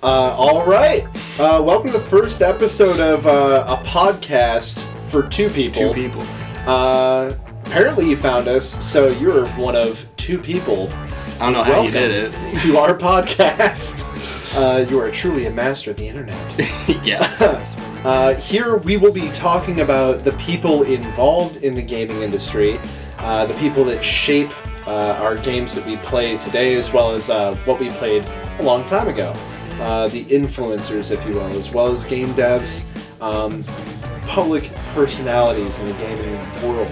Uh, all right. Uh, welcome to the first episode of uh, a podcast for two people. Two people. Uh, apparently, you found us, so you're one of two people I don't know how you did it. to our podcast. Uh, you are truly a master of the internet. yeah. Uh, here we will be talking about the people involved in the gaming industry, uh, the people that shape uh, our games that we play today, as well as uh, what we played a long time ago. Uh, the influencers, if you will, as well as game devs, um, public personalities in the gaming world.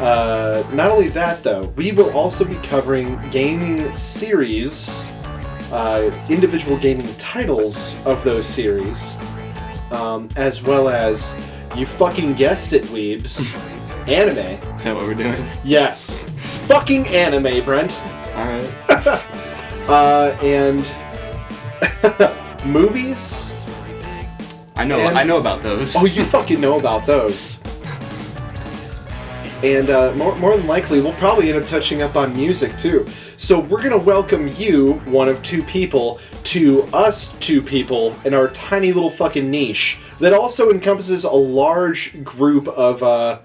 Uh, not only that, though, we will also be covering gaming series, uh, individual gaming titles of those series, um, as well as you fucking guessed it, weebs, anime. Is that what we're doing? Yes, fucking anime, Brent. Alright. Uh, and movies. I know And- I know about those. Oh, you fucking know about those. And uh, more, more than likely, we'll probably end up touching up on music too. So we're gonna welcome you, one of two people, to us two people in our tiny little fucking niche that also encompasses a large group of uh,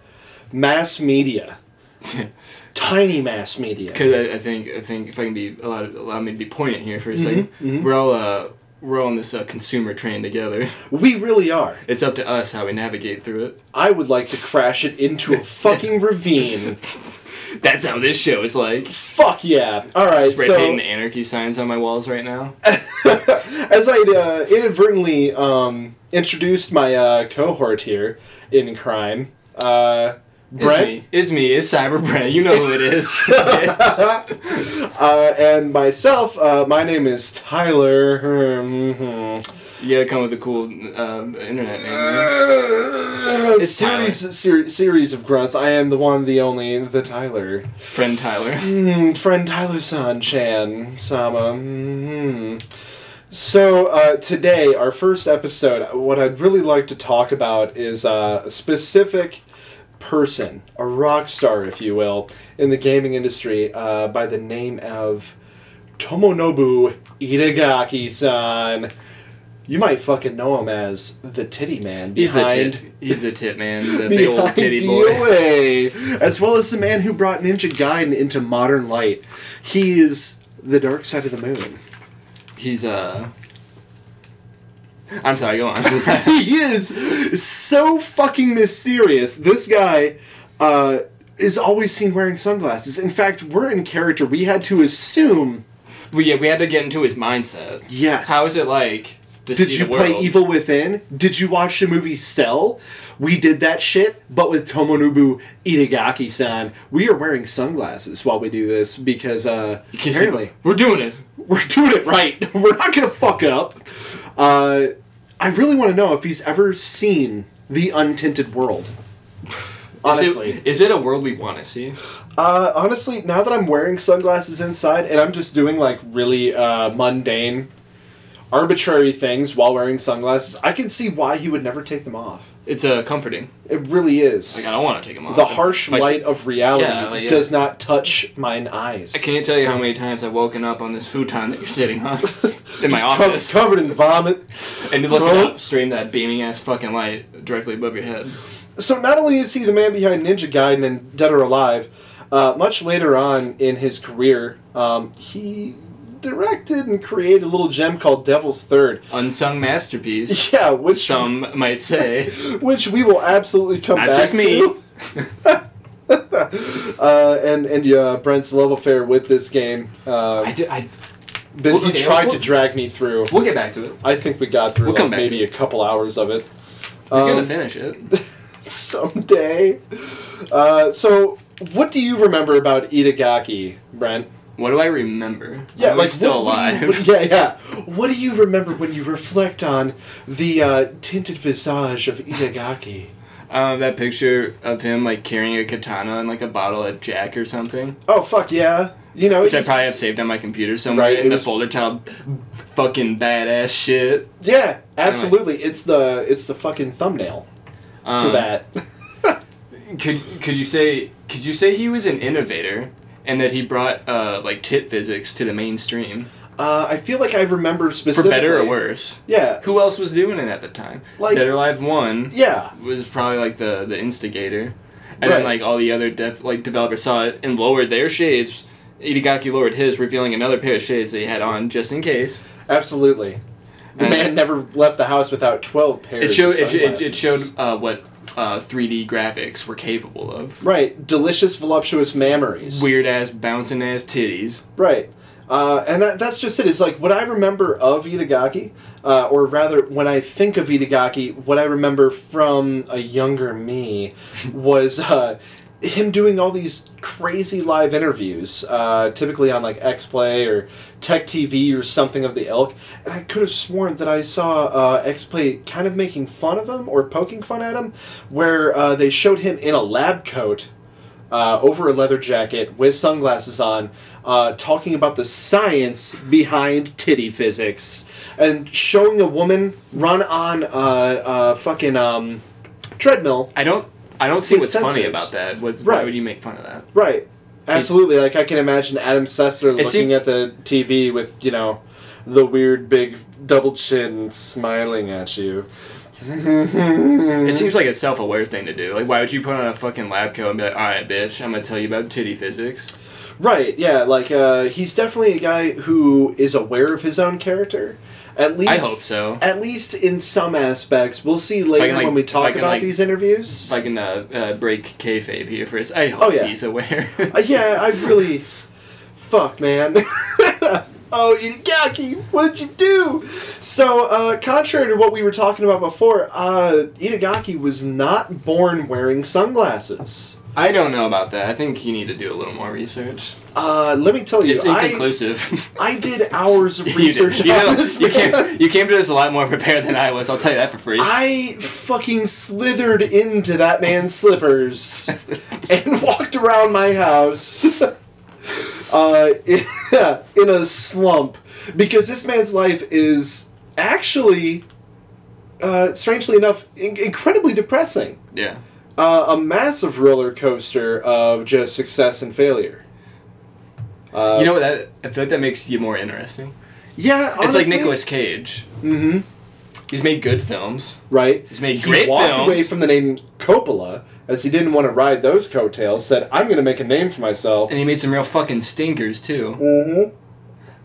mass media, tiny mass media. Because I, I think I think if I can be allowed allow me to be poignant here for a 2nd Mm-hmm, we're all uh we're all on this uh, consumer train together. We really are. It's up to us how we navigate through it. I would like to crash it into a fucking ravine. That's how this show is like. Fuck yeah! All right, Spray so painting anarchy signs on my walls right now. as I uh, inadvertently um, introduced my uh, cohort here in crime, uh, It's Brent, me. It's me. It's Cyber Brent. You know who it is. uh, and myself. Uh, my name is Tyler. Mhm. you gotta come with a cool um, internet name. Uh, It's series, ser- series of grunts. I am the one, the only, the Tyler. Friend Tyler. Mm, friend Tyler San Chan Sama. hmm So uh, today, our first episode, what I'd really like to talk about is uh, a specific person, a rock star, if you will, in the gaming industry uh, by the name of Tomonobu Itagaki-san. You might fucking know him as the Titty Man He's the behind tit. He's the tit man. The big old titty boy. As well as the man who brought Ninja Gaiden into modern light. He is the dark side of the moon. He's uh. I'm sorry. Go on. he is so fucking mysterious. This guy uh, is always seen wearing sunglasses. In fact, we're in character. We had to assume. we yeah, we had to get into his mindset. Yes. How is it like? Did you play? Evil Within? Did you watch the movie Cell? We did that shit, but with Tomonobu Itagaki-san. We are wearing sunglasses while we do this because uh, can see- we're doing it. we're doing it right. We're not gonna fuck up. Uh, I really want to know if he's ever seen the untinted world. Honestly, is it, is it a world we want to see? uh, honestly, now that I'm wearing sunglasses inside and I'm just doing like really uh, mundane, arbitrary things while wearing sunglasses, I can see why he would never take them off. It's uh, comforting. It really is. Like I don't want to take them off. the harsh Like, light of reality Yeah, like, yeah. does not touch mine eyes. I can't tell you how many times I've woken up on this futon that you're sitting on in my office, covered in vomit. and you're looking Huh? up straight into that beaming ass fucking light directly above your head. So not only is he the man behind Ninja Gaiden and Dead or Alive, uh, much later on in his career, um, he directed and created a little gem called Devil's Third. Unsung masterpiece. Yeah, which Some might say. which we will absolutely come Not back just me. to. Uh, and and uh, Brent's love affair with this game uh, I, did, I that Well, he okay, tried we'll- to drag me through. we'll get back to it. I think we got through We'll like maybe a couple hours of it. We're Um, gonna finish it. someday. Uh, so, what do you remember about Itagaki, Brent? What do I remember? Yeah, like still what, what you- alive. what- yeah, yeah. What do you remember when you reflect on the uh, tinted visage of Itagaki? Um, that picture of him like carrying a katana and like a bottle of Jack or something, Oh fuck yeah! You know, which I probably have saved on my computer somewhere Right, in the was- folder tab. Fucking badass shit. yeah, absolutely. It's the it's the fucking thumbnail for Um, that. Could could you say could you say he was an innovator and that he brought uh, like tit physics to the mainstream? Uh, I feel like I remember specifically. For better or worse. Yeah. Who else was doing it at the time? Like- Dead or Alive One Yeah. was probably like the the instigator, and Right. then like all the other dev, like developers saw it and lowered their shades. Itagaki lowered his, revealing another pair of shades that he had on just in case. Absolutely. The And- man never left the house without twelve pairs. It showed it, it showed uh, what uh, 3D graphics were capable of. Right, delicious, voluptuous mammaries. Weird ass bouncing ass titties. Right. Uh, and that, that's just it. It's like what I remember of Itagaki, uh, or rather, when I think of Itagaki, what I remember from a younger me was uh, him doing all these crazy live interviews, uh, typically on like X Play or Tech TV or something of the ilk. And I could have sworn that I saw uh, X Play kind of making fun of him or poking fun at him, where uh, they showed him in a lab coat uh, over a leather jacket with sunglasses on, uh, talking about the science behind titty physics and showing a woman run on a uh, fucking um, treadmill. I don't I don't see what's funny about that. What's, Why would you make fun of that? Right. Absolutely. Like I can imagine Adam Sessler looking seem- at the TV with you know the weird big double chin smiling at you. It seems like a self aware thing to do. Like, why would you put on a fucking lab coat and be like, alright, bitch, I'm gonna tell you about titty physics? Right. Yeah. Like uh, he's definitely a guy who is aware of his own character. At least I hope so. At least in some aspects, we'll see later like- when we talk can, about like- these interviews. If I can uh, uh, break kayfabe here first, I hope Oh, yeah. he's aware. Uh, yeah, I really, fuck, man. oh, Itagaki, what did you do? So, uh, contrary to what we were talking about before, uh, Itagaki was not born wearing sunglasses. I don't know about that. I think you need to do a little more research. Uh, let me tell you, It's inconclusive. I did hours of You research did- you, know, this. you, man. came, you came to this a lot more prepared than I was. I'll tell you that for free. I fucking slithered into that man's slippers and walked around my house uh, in, in a slump because this man's life is actually, uh, strangely enough, in- incredibly depressing. yeah. Uh, a massive roller coaster of just success and failure. Uh, you know what? That I feel like that makes you more interesting. yeah, honestly, it's like Nicolas Cage. Mm-hmm. He's made good films. Right. He's made he great He walked films. away from the name Coppola as he didn't want to ride those coattails. Said, "I'm going to make a name for myself." And he made some real fucking stinkers too. Mm-hmm.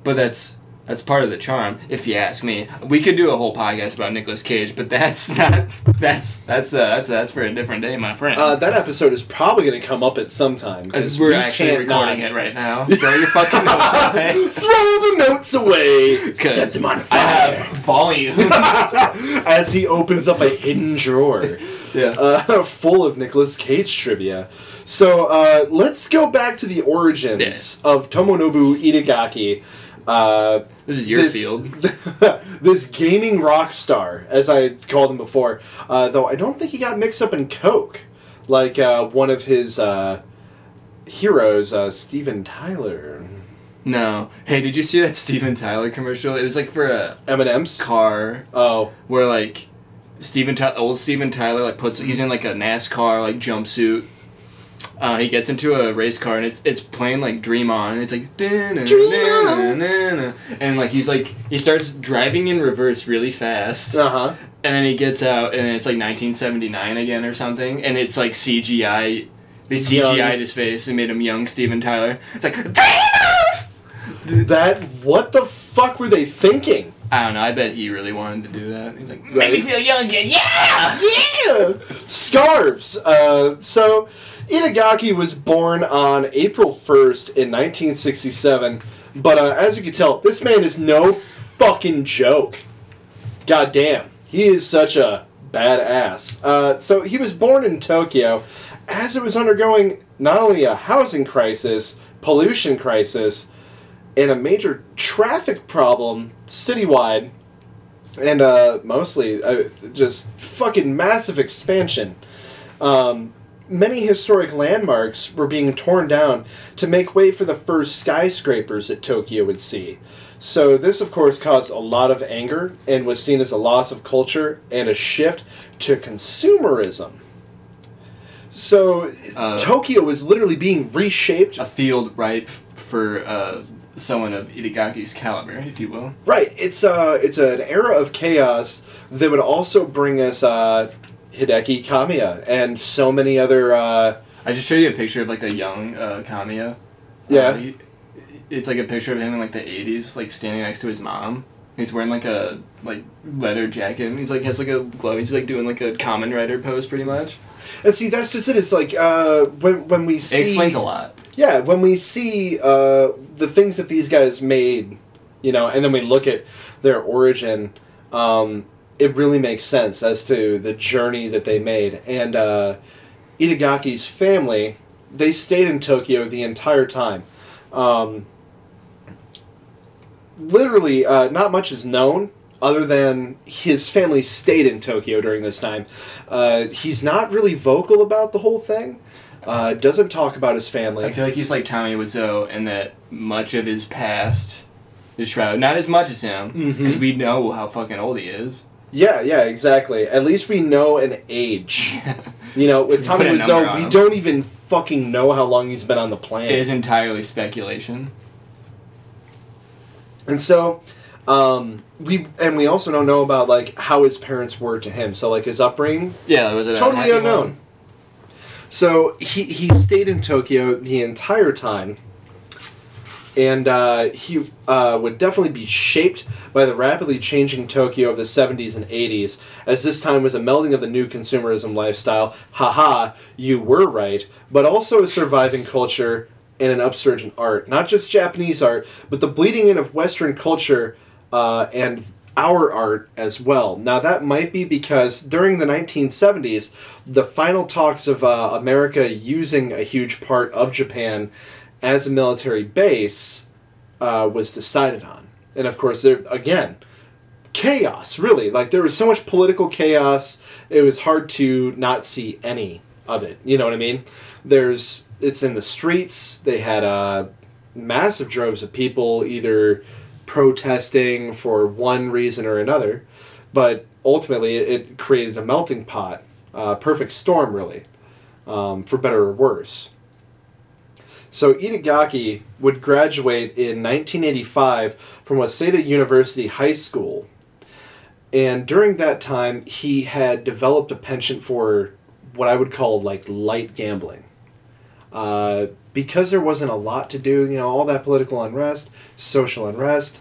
But that's that's part of the charm, if you ask me. We could do a whole podcast about Nicolas Cage, but that's not that's that's uh, that's that's for a different day, my friend. Uh, that episode is probably going to come up at some time Because because we're we actually recording not- it right now. Throw your fucking notes away. Throw the notes away. Set them on fire. I have volumes. As he opens up a hidden drawer yeah. uh, full of Nicolas Cage trivia. So uh, let's go back to the origins of Tomonobu Itagaki. Uh, this is your this, field. this gaming rock star, as I called him before, uh, though I don't think he got mixed up in Coke, like uh, one of his uh, heroes, uh, Steven Tyler. No. Hey, did you see that Steven Tyler commercial? It was like for a M&M's? car Oh, where like Steven Ty- old Steven Tyler like puts he's in like a NASCAR like jumpsuit. Uh, he gets into a race car and it's it's playing like Dream On and it's like Dream On." na, na," and like he's like he starts driving in reverse really fast uh-huh. and then he gets out and it's like 1979 again or something and it's like CGI they CGI'd his face and made him young Steven Tyler. It's like "Dream On. That, what the fuck were they thinking? I don't know. I bet he really wanted to do that. He's like, make me feel young again. Yeah. Yeah! Scarves! Uh, so, Itagaki was born on April 1st in 1967, but uh, as you can tell, this man is no fucking joke. God damn. He is such a badass. Uh, so, he was born in Tokyo as it was undergoing not only a housing crisis, pollution crisis, and a major traffic problem citywide and uh, mostly uh, just fucking massive expansion. Um, many historic landmarks were being torn down to make way for the first skyscrapers that Tokyo would see. So this, of course, caused a lot of anger and was seen as a loss of culture and a shift to consumerism. So Uh, Tokyo was literally being reshaped. a field ripe for uh, someone of Itagaki's caliber, if you will. Right. It's uh it's an era of chaos that would also bring us uh Hideki Kamiya and so many other uh I just showed you a picture of like a young uh, Kamiya. Yeah. Uh, he, it's like a picture of him in like the '80s, like standing next to his mom. He's wearing like a like leather jacket. And he's like has like a glove. He's like doing like a Kamen Rider pose, pretty much. and see that's just it. It's like uh when when we see It explains a lot. Yeah, when we see uh the things that these guys made, you know, and then we look at their origin, um, it really makes sense as to the journey that they made. And uh Itagaki's family, they stayed in Tokyo the entire time. Um, literally, uh, not much is known other than his family stayed in Tokyo during this time. Uh, he's not really vocal about the whole thing. Uh, doesn't talk about his family. I feel like he's like Tommy Wiseau, and that much of his past is shrouded. Not as much as him, because Mhm. we know how fucking old he is. Yeah, yeah, exactly. At least we know an age. You know, with Tommy Wiseau, we him. don't even fucking know how long he's been on the planet. It is entirely speculation. And so, um, we and we also don't know about like how his parents were to him. So like his upbringing, Yeah, was it a totally unknown. one? So he he stayed in Tokyo the entire time, and uh, he uh, would definitely be shaped by the rapidly changing Tokyo of the '70s and '80s, as this time was a melding of the new consumerism lifestyle. Haha, you were right, but also a surviving culture and an upsurge in art, not just Japanese art, but the bleeding in of Western culture uh, and our art as well. Now, that might be because during the 1970s, the final talks of uh, America using a huge part of Japan as a military base uh, was decided on. And of course, there again, chaos, really. Like, there was so much political chaos, it was hard to not see any of it. You know what I mean? There's, it's in the streets, they had uh, massive droves of people either protesting for one reason or another, but ultimately it created a melting pot, uh, perfect storm, really, um, for better or worse. So Itagaki would graduate in 1985 from Waseda University High School. And during that time, he had developed a penchant for what I would call like light gambling. Uh, because there wasn't a lot to do, you know, all that political unrest, social unrest,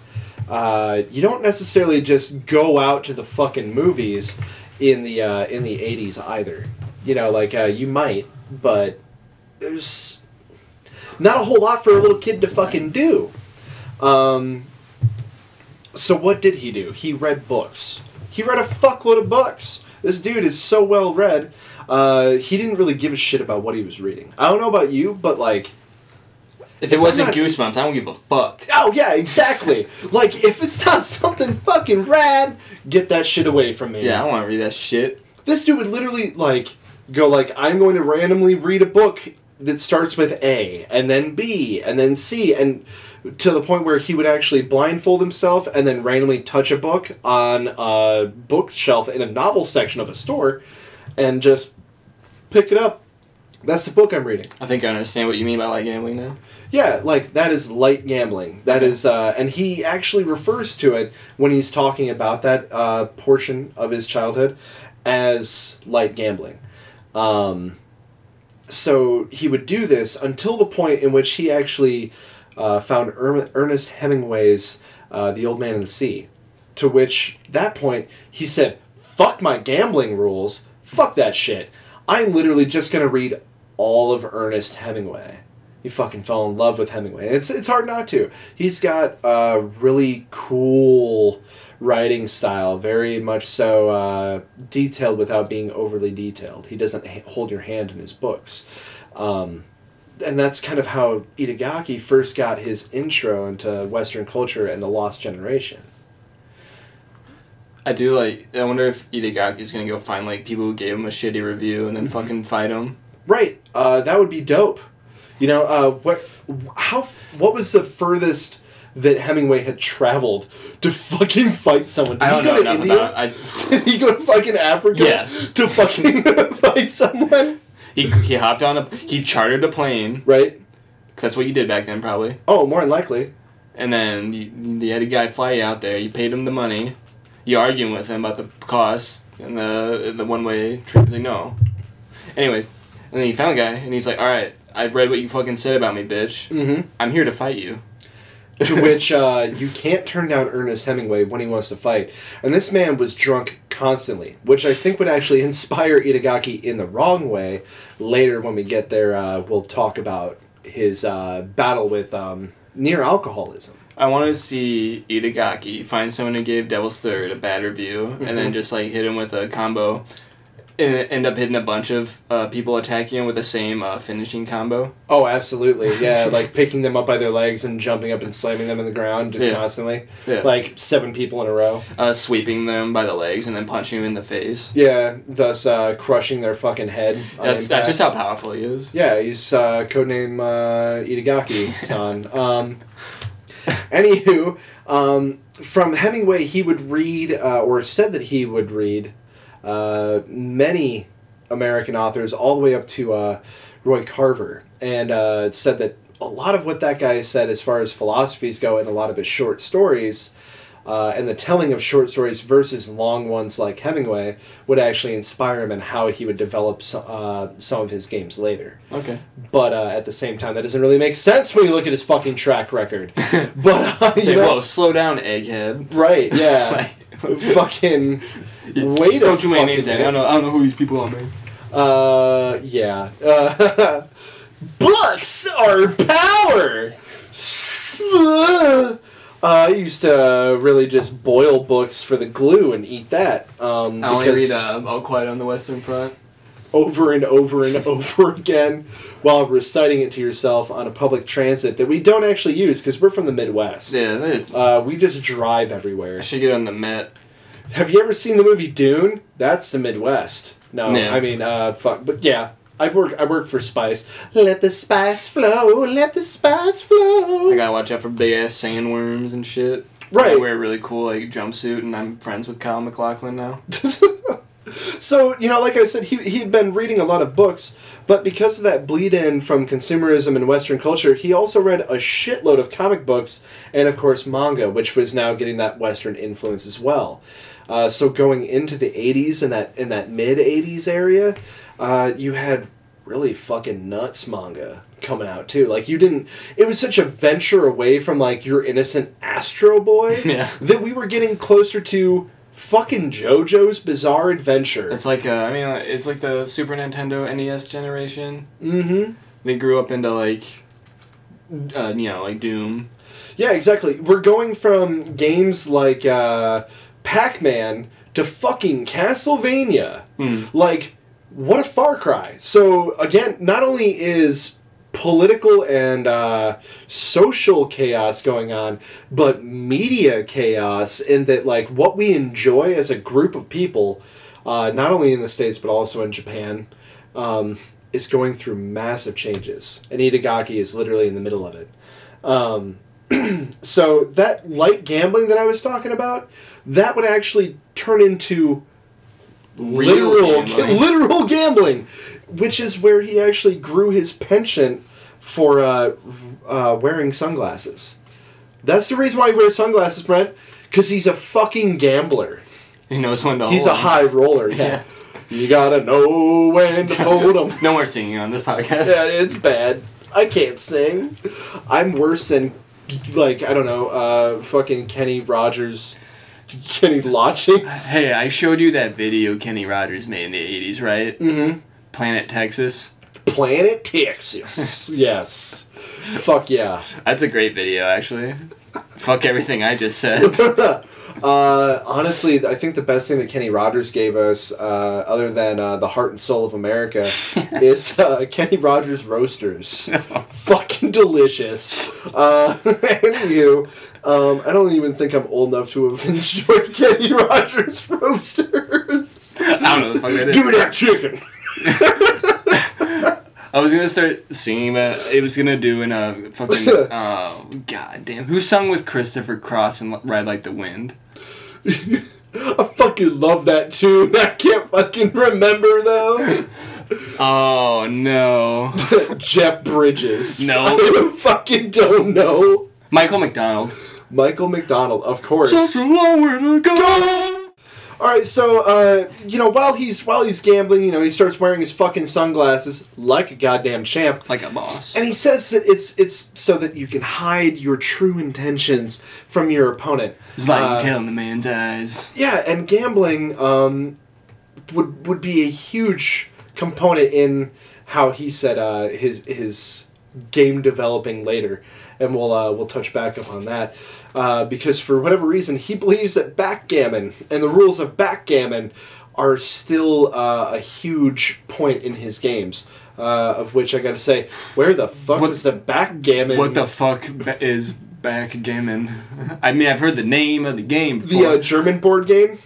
uh, you don't necessarily just go out to the fucking movies in the uh, in the '80s either. You know, like uh, you might, but there's not a whole lot for a little kid to fucking do. Um, so what did he do? He read books. He read a fuckload of books. This dude is so well read. Uh, he didn't really give a shit about what he was reading. I don't know about you, but like, If it If wasn't not, Goosebumps, I don't give a fuck. oh yeah, exactly. like, if it's not something fucking rad, get that shit away from me. Yeah, I don't want to read that shit. This dude would literally like go like, I'm going to randomly read a book that starts with A and then B and then C and to the point where he would actually blindfold himself and then randomly touch a book on a bookshelf in a novel section of a store and just pick it up. That's the book I'm reading. I think I understand what you mean by light gambling now. Yeah, like that is light gambling. That is, uh, and he actually refers to it when he's talking about that uh, portion of his childhood as light gambling. Um, so he would do this until the point in which he actually uh, found Erm- Ernest Hemingway's uh, "The Old Man and the Sea," to which that point he said, "Fuck my gambling rules. Fuck that shit. I'm literally just gonna read all of Ernest Hemingway." He fucking fell in love with Hemingway. It's it's hard not to. He's got a really cool writing style, very much so uh, detailed without being overly detailed. He doesn't h- hold your hand in his books. Um, and that's kind of how Itagaki first got his intro into Western culture and the Lost Generation. I do like. I wonder if Itagaki's gonna go find like people who gave him a shitty review and then Mm-hmm. fucking fight him. Right. Uh, that would be dope. You know, uh, what? How? What was the furthest that Hemingway had traveled to fucking fight someone? Did I don't he go know to India? about. I, Did he go to fucking Africa? Yes. To fucking fight someone? he he hopped on a. He chartered a plane. Right. that's what you did back then, probably. Oh, more than likely. and then you, you had a guy fly you out there. You paid him the money. You arguing with him about the cost and the the one way trip. He's like, no. Anyways, and then he found the guy, and he's like, all right, I've read what you fucking said about me, bitch. Mm-hmm. I'm here to fight you. to which uh, you can't turn down Ernest Hemingway when he wants to fight. And this man was drunk constantly, which I think would actually inspire Itagaki in the wrong way. Later, when we get there, uh, we'll talk about his uh, battle with um, near alcoholism. I want to see Itagaki find someone who gave Devil's Third a bad review, and then just like hit him with a combo, and end up hitting a bunch of uh, people attacking him with the same uh, finishing combo. Oh, absolutely. Yeah, like picking them up by their legs and jumping up and slamming them in the ground just Yeah. constantly. Yeah. Like seven people in a row. uh, sweeping them by the legs and then punching them in the face. Yeah, thus uh, crushing their fucking head. That's that's just how powerful he is. Yeah, he's uh, codename uh, Itagaki san. um, anywho, um, from Hemingway, he would read, uh, or said that he would read, uh, many American authors, all the way up to uh, Roy Carver, and uh, said that a lot of what that guy said, as far as philosophies go, in a lot of his short stories. Uh, and the telling of short stories versus long ones like Hemingway would actually inspire him in how he would develop so, uh, some of his games later Okay. but uh, at the same time, that doesn't really make sense when you look at his fucking track record. but uh, Say, know, whoa, slow down, egghead. right? Yeah, fucking wait Throw a too many names. I don't know. I don't know who these people are, man. Uh, yeah. Uh, books are power. Uh, I used to really just boil books for the glue and eat that. Um, I only read uh, All Quiet on the Western Front. over and over and over again while reciting it to yourself on a public transit that we don't actually use because we're from the Midwest. Yeah, they, Uh, we just drive everywhere. I should get on the Met. Have you ever seen the movie Dune? That's the Midwest. No, Yeah. I mean, uh, fuck, but yeah. I work. I work for Spice. Let the spice flow. Let the spice flow. I gotta watch out for big ass sandworms and shit. Right. I wear a really cool like jumpsuit, and I'm friends with Kyle MacLachlan now. So you know, like I said, he he had been reading a lot of books, but because of that bleed in from consumerism and Western culture, he also read a shitload of comic books and of course manga, which was now getting that Western influence as well. Uh, so going into the '80s and that in that mid '80s area, uh, you had really fucking nuts manga coming out too. Like you didn't. It was such a venture away from like your innocent Astro Boy Yeah. that we were getting closer to fucking JoJo's Bizarre Adventure. It's like uh, I mean, it's like the Super Nintendo NES generation. mm-hmm. They grew up into like, uh, you know, like Doom. Yeah, exactly. We're going from games like uh, Pac-Man to fucking Castlevania. Hmm. Like, what a far cry. So again, not only is political and uh, social chaos going on, but media chaos in that like what we enjoy as a group of people, uh, not only in the states but also in Japan, um, is going through massive changes, and Itagaki is literally in the middle of it. Um, so that light gambling that I was talking about, that would actually turn into literal gambling. literal gambling, which is where he actually grew his penchant for uh, uh, wearing sunglasses. That's the reason why he wears sunglasses, Brent, because he's a fucking gambler. He knows when to. He's a hold 'em. high roller. Yeah. Yeah. You gotta know when to fold them. No more singing on this podcast. Yeah, it's bad. I can't sing. I'm worse than, like, I don't know, uh, fucking Kenny Rogers, Kenny Loggins. Hey, I showed you that video Kenny Rogers made in the '80s, right? Mm-hmm. Planet Texas. Planet Texas. yes. Fuck yeah. That's a great video, actually. Fuck everything I just said. Uh, honestly, I think the best thing that Kenny Rogers gave us, uh, other than uh, the heart and soul of America, is uh, Kenny Rogers roasters. Fucking delicious. Uh, anywho, um, I don't even think I'm old enough to have enjoyed Kenny Rogers roasters. I don't know the fuck that is. Give me that chicken. I was gonna start singing, but it was gonna do in a fucking. Oh, god damn. Who sung with Christopher Cross and Ride Like the Wind? I fucking love that tune. I can't fucking remember though. Oh, no. Jeff Bridges. No. I fucking don't know. Michael McDonald. Michael McDonald, of course. Such a long way to go. All right, so uh, you know, while he's while he's gambling, you know, he starts wearing his fucking sunglasses like a goddamn champ, Like a boss. and he says that it's it's so that you can hide your true intentions from your opponent. It's like Uh, in the man's eyes. Yeah, and gambling um, would would be a huge component in how he said uh, his his game developing later, and we'll uh, we'll touch back upon that uh, because for whatever reason he believes that backgammon and the rules of backgammon are still uh, a huge point in his games. Uh, of which I gotta say, where the fuck What- is the backgammon? What the fuck is backgammon? I mean, I've heard the name of the game before. the uh, German board game?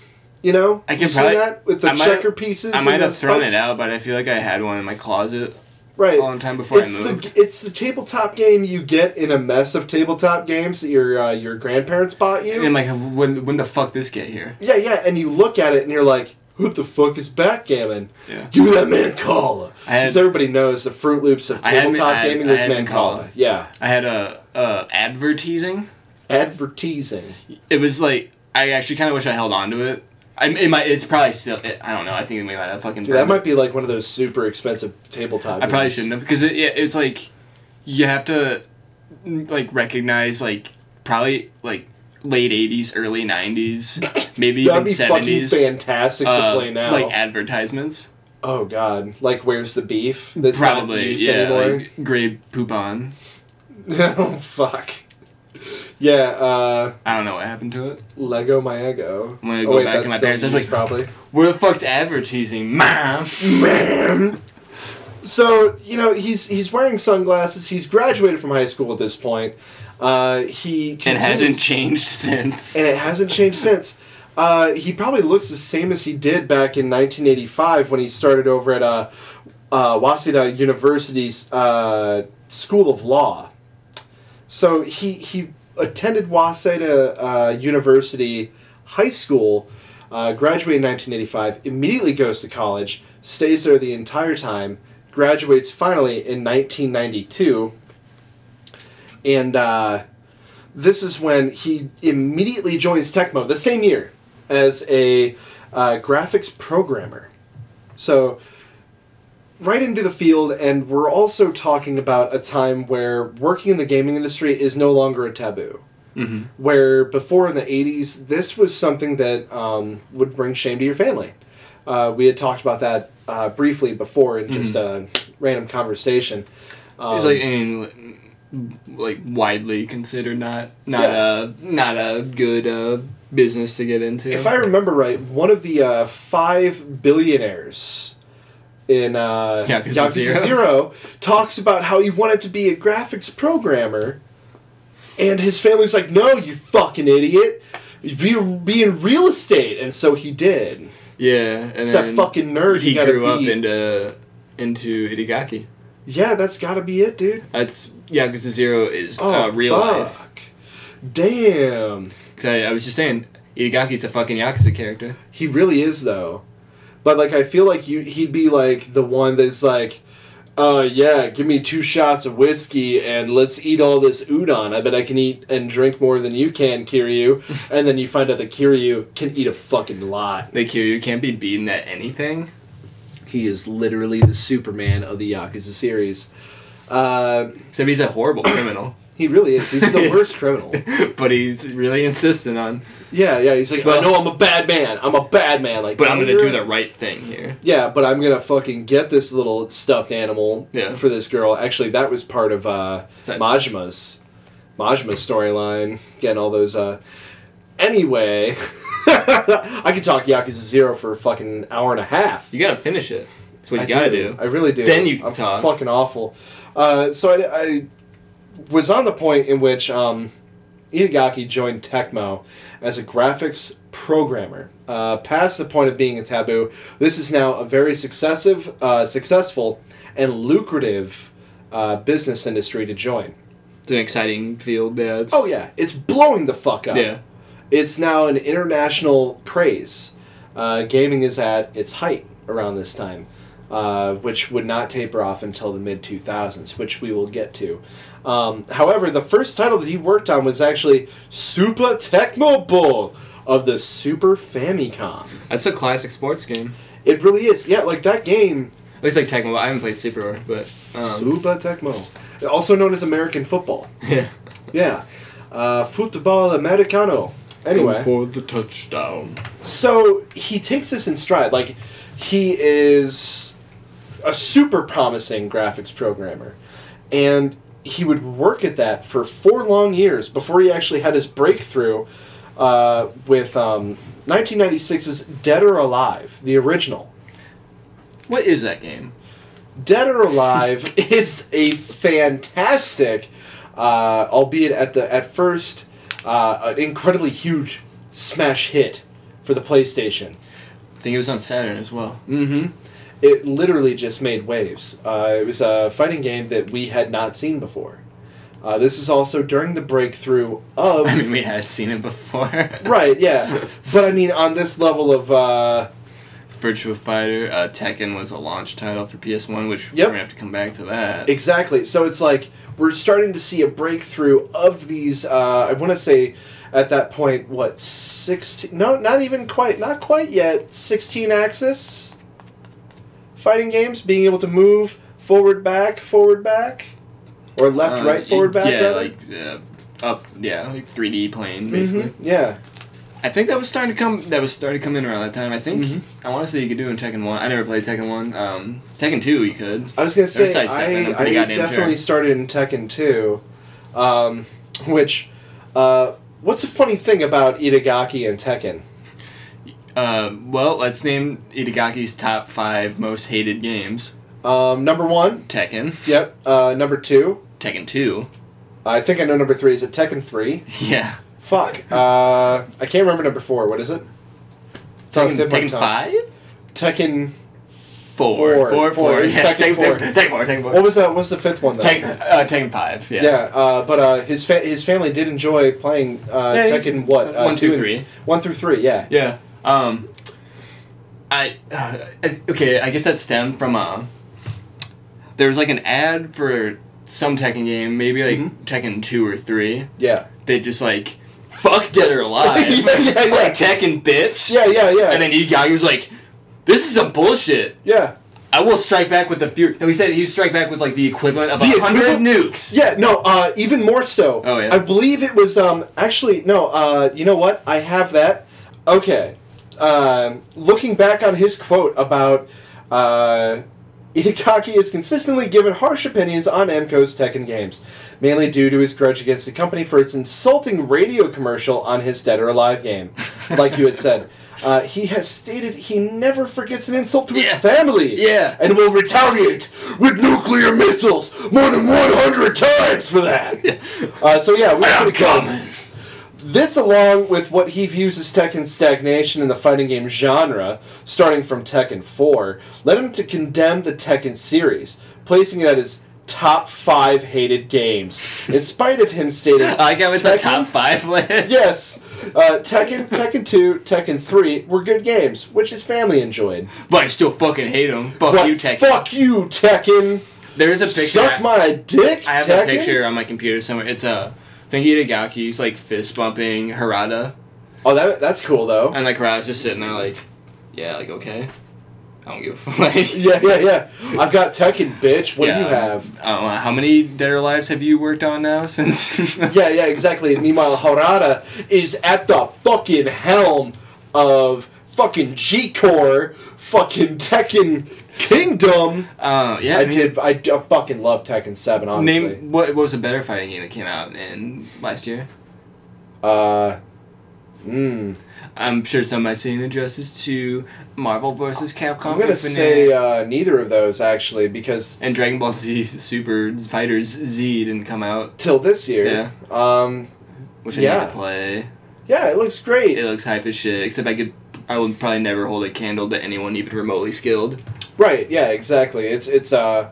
You know, I can you probably- that with the I might- checker pieces. I might have thrown it spikes? out, but I feel like I had one in my closet right. a long time before it's I moved. the it's the tabletop game you get in a mess of tabletop games that your uh, your grandparents bought you. and like, when when the fuck this get here? yeah, yeah, and you look at it and you're like, "What the fuck is backgammon? Yeah. Give me that Mancala." I Because everybody knows the Froot Loops of I had- tabletop I had- gaming I was had Mancala. Mancala. Yeah, I had a uh, advertising. advertising. It was like I actually kind of wish I held on to it. I it might it's probably still it, I don't know. I think we might have fucking. Dude, that might be like one of those super expensive tabletop. I probably shouldn't have because it, it, it's like you have to mm, like recognize like probably like late '80s, early '90s, maybe even '70s. fantastic to uh, play now. Like advertisements, oh god, like where's the beef? That's probably yeah, anymore? like Grey Poupon. oh fuck. Yeah, uh, I don't know what happened to it. Lego my ego. I'm gonna Oh, wait, back that's to my parents. Like, probably. where the fuck's advertising, mom? Man. So you know he's he's wearing sunglasses. He's graduated from high school at this point. Uh, he And hasn't changed since. and it hasn't changed since. Uh, he probably looks the same as he did back in 1985 when he started over at uh, uh, Waseda University's uh, School of Law. So he he attended Waseda uh, University High School, uh, graduated in 1985, immediately goes to college, stays there the entire time, graduates finally in 1992, and. Uh, this is when he immediately joins Tecmo the same year as a uh, graphics programmer. So, right into the field, and we're also talking about a time where working in the gaming industry is no longer a taboo. Mhm. Where before in the 80s, this was something that um, would bring shame to your family. Uh, we had talked about that uh, briefly before in just a random conversation. Um, It's like I mean, like widely considered not not Yeah. a not a good uh, business to get into. If I remember right, one of the uh, five billionaires in uh, Yakuza Yakuza, Zero. Zero. talks about how he wanted to be a graphics programmer, and his family's like, "No, you fucking idiot! Be be in real estate," and so he did. yeah, and It's that fucking nerd he grew up into into Itagaki. yeah, that's got to be it, dude. That's Yakuza Zero is Oh, uh, real fuck. life. Damn. 'Cause I, I was just saying, Itagaki's a fucking Yakuza character. He really is though. But like I feel like you he'd be like the one that's like, uh yeah, give me two shots of whiskey and let's eat all this udon. I bet I can eat and drink more than you can, Kiryu. and then you find out that Kiryu can eat a fucking lot. Like Kiryu can't be beaten at anything. He is literally the Superman of the Yakuza series. Uh, Except he's a horrible criminal. he really is. He's the worst criminal. but he's really insistent on. Yeah, yeah. He's like, Well- I know I'm a bad man. I'm a bad man. Like, But I'm gonna do the right thing here. Yeah, but I'm gonna fucking get this little stuffed animal Yeah. for this girl. Actually, that was part of uh, Majima's Majima's storyline. Getting all those. Uh... Anyway, I could talk Yakuza Zero for a fucking hour and a half. You gotta finish it. That's what you I gotta do. I really do. Then you can I'm talk. Fucking awful. Uh, so I, I was on the point in which um, Itagaki joined Tecmo as a graphics programmer. Uh, past the point of being a taboo, this is now a very successive, uh, successful and lucrative uh, business industry to join. It's an exciting field. Yeah. It's, Oh yeah, it's blowing the fuck up. Yeah. It's now an international craze. Uh, gaming is at its height around this time. Uh, which would not taper off until the mid 2000s, which we will get to. Um, however, the first title that he worked on was actually Super Tecmo Bowl of the Super Famicom. That's a classic sports game. It really is. Yeah, like that game, At least like Tecmo. I haven't played Super, but um, Super Tecmo, also known as American football. yeah. Yeah. Uh, football Americano. Anyway. for the touchdown. So he takes this in stride. Like, he is a super promising graphics programmer. And he would work at that for four long years before he actually had his breakthrough uh, with um, 1996's Dead or Alive, the original. What is that game? Dead or Alive is a fantastic, uh, albeit at the at first, uh, an incredibly huge smash hit for the PlayStation. I think it was on Saturn as well. Mm-hmm. It literally just made waves. Uh, it was a fighting game that we had not seen before. Uh, this is also during the breakthrough of I mean, we had seen it before. right, yeah, but I mean on this level of uh, Virtua Fighter, uh, Tekken was a launch title for PS1, which Yep. we're gonna have to come back to that. exactly. So it's like we're starting to see a breakthrough of these. Uh, I want to say at that point, what sixteen? No, not even quite. Not quite yet. Sixteen axis fighting games, being able to move forward, back, forward, back, or left, Uh, right, forward, back. Yeah, rather? like uh, up. Yeah, like 3D plane basically. Mhm, Yeah. I think that was starting to come. That was starting to come in around that time. I think Mhm. I want to say you could do in Tekken One. I never played Tekken One. Um, Tekken Two, you could. I was gonna say I, I definitely sure. started in Tekken 2, um, which uh, what's a funny thing about Itagaki and Tekken? Uh, well, let's name Itagaki's top five most hated games. Um, number one, Tekken, yep. Uh, number two, Tekken Two. I think I know number three. Is it Tekken 3? Yeah. Fuck. Uh, I can't remember number four. What is it? It's Tekken, my Tekken. Five. Tekken. Four. Four. Four. Four. Four. It's Yeah, Tekken Tekken four. Tekken four. Tekken four. What was that? What was the fifth one though? Tekken, uh, Tekken Five. Yes. Yeah, uh, but uh, his fa- his family did enjoy playing uh, Yeah, Tekken. What uh, one, two, and- three. One through three. Yeah. Yeah. Um, I uh, okay. I guess that stemmed from uh, there was like an ad for some Tekken game, maybe like Mhm. Tekken two or three. Yeah. They just like fuck Dead or Alive, Yeah, yeah, yeah. like Tekken bitch. Yeah. Yeah. Yeah. And then Itagaki was like, "This is some bullshit. yeah. I will strike back with the fury." No, he said he strike back with like the equivalent of a hundred nukes. Yeah, no, uh, even more so. Oh, yeah? I believe it was, um, actually, no, uh, you know what? I have that. Okay. Um, looking back on his quote about, uh, Itagaki is consistently given harsh opinions on Namco's Tekken games, mainly due to his grudge against the company for its insulting radio commercial on his Dead or Alive game. Like you had said. Uh, he has stated he never forgets an insult to his Yeah. family Yeah. and will retaliate with nuclear missiles more than 100 times for that. Uh, so yeah, we're pretty close. This, along with what he views as Tekken's stagnation in the fighting game genre, starting from Tekken 4, led him to condemn the Tekken series, placing it at his top five hated games, in spite of him stating, I got with the Tekken- top five list. Yes, uh, Tekken, Tekken 2, Tekken 3 were good games, which his family enjoyed. but I still fucking hate them. Fuck But you, Tekken. fuck you, Tekken! There's a picture. Suck my dick, I have Tekken! a picture on my computer somewhere. It's a thing Itagaki's like fist bumping Harada, Oh, that, that's cool, though. and like Harada's just sitting there like, yeah, like okay, I don't give a fuck. Like, Yeah, yeah, yeah. I've got Tekken, bitch. What do you have? I don't know, how many Dead or Alives have you worked on now since? Yeah, yeah, exactly. Meanwhile, Harada is at the fucking helm of fucking G-Core, fucking Tekken Kingdom. Uh, yeah, I mean, did. I, I fucking love Tekken Seven. Honestly. Name what, what was a better fighting game that came out in last year? Uh. Mm. I'm sure some might say an injustice to Marvel vs. Capcom. I'm gonna Infinite say uh, neither of those actually because and Dragon Ball Z Super Fighters Z didn't come out, till this year. Um. which I Yeah. need to play. Yeah, it looks great. It looks hype as shit. Except I could, I would probably never hold a candle to anyone even remotely skilled. Right. Yeah. Exactly. It's it's uh.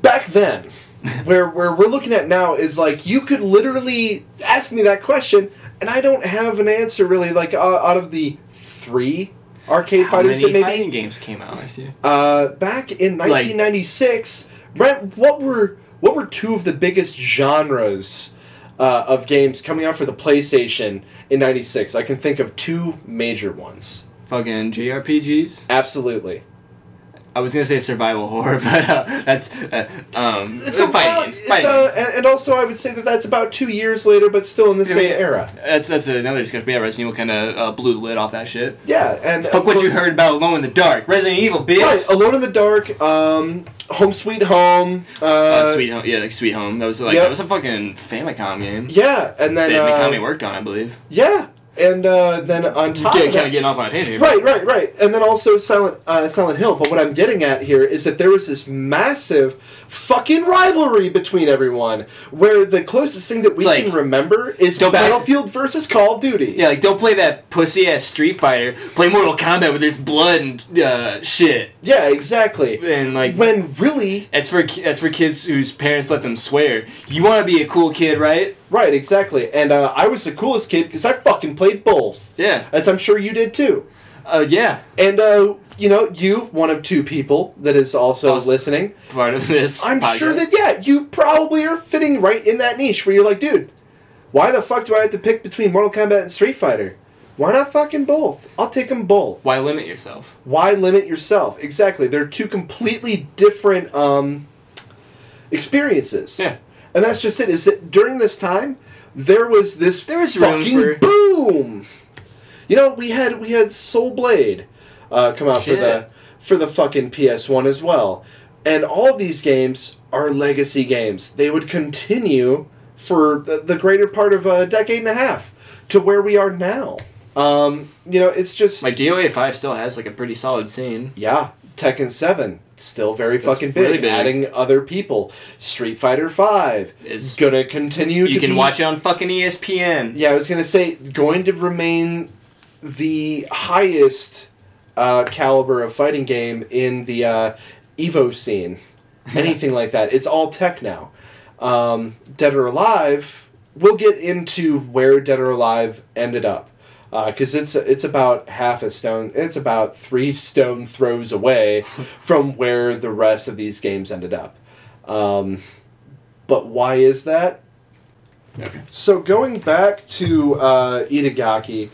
Back then, where where we're looking at now is like you could literally ask me that question, and I don't have an answer really. Like uh, out of the three arcade How fighters many that maybe fighting games came out last year? uh, back in 1996, Brent, what were what were two of the biggest genres uh, of games coming out for the PlayStation in '96? I can think of two major ones. Fucking JRPGs. Absolutely, I was gonna say survival horror, but uh, that's uh, um. it's uh, a fighting about, games, it's fighting a, games. and also I would say that that's about two years later, but still in the I same mean, era. That's that's another discussion. Yeah, Resident Evil kind of uh, blew the lid off that shit. Yeah, and Fuck what you heard about Alone in the Dark. Resident Evil, bitch. Right, Alone in the Dark, um, Home Sweet Home. Uh, Uh, Sweet Home, yeah, like Sweet Home. That was like Yep. that was a fucking Famicom game. Yeah, and then that uh, Mikami worked on, I believe. yeah, and uh, then on top Get, of kind that, of getting off on a tangent. here. Right, right, right. And then also Silent uh, Silent Hill. But what I'm getting at here is that there was this massive fucking rivalry between everyone, where the closest thing that we like- can remember is Don't play- Battlefield versus Call of Duty. Yeah, like don't play that pussy ass Street Fighter. Play Mortal Kombat with this blood and uh, shit. Yeah, exactly. And like When really, that's for that's for kids whose parents let them swear. You want to be a cool kid, right? Right, exactly. And uh, I was the coolest kid because I fucking played both, Yeah. as I'm sure you did too. Uh, yeah. And uh, you know, you one of two people that is also listening. Part of this. I'm podcast. sure that yeah, you probably are fitting right in that niche where you're like, dude, why the fuck do I have to pick between Mortal Kombat and Street Fighter? Why not fucking both? I'll take them both. Why limit yourself? Why limit yourself? Exactly. They're two completely different um, experiences. Yeah. And that's just it. Is that during this time there was this There was fucking for- boom. You know, we had we had Soul Blade uh, come out Shit. for the for the fucking PS One as well, and all these games are legacy games. They would continue for the, the greater part of a decade and a half to where we are now. Um, you know, it's just my DOA five still has like a pretty solid scene. yeah, Tekken Seven still very fucking big, really big. adding other people. Street Fighter Five is gonna continue you to can be watch it on fucking ESPN. yeah, I was gonna say going to remain the highest uh, caliber of fighting game in the uh, Evo scene. Anything like that, it's all tech now. Um, Dead or Alive, we'll get into where Dead or Alive ended up because it's it's about half a stone. It's about three stone throws away from where the rest of these games ended up. Um, but why is that? Okay. So going back to uh, Itagaki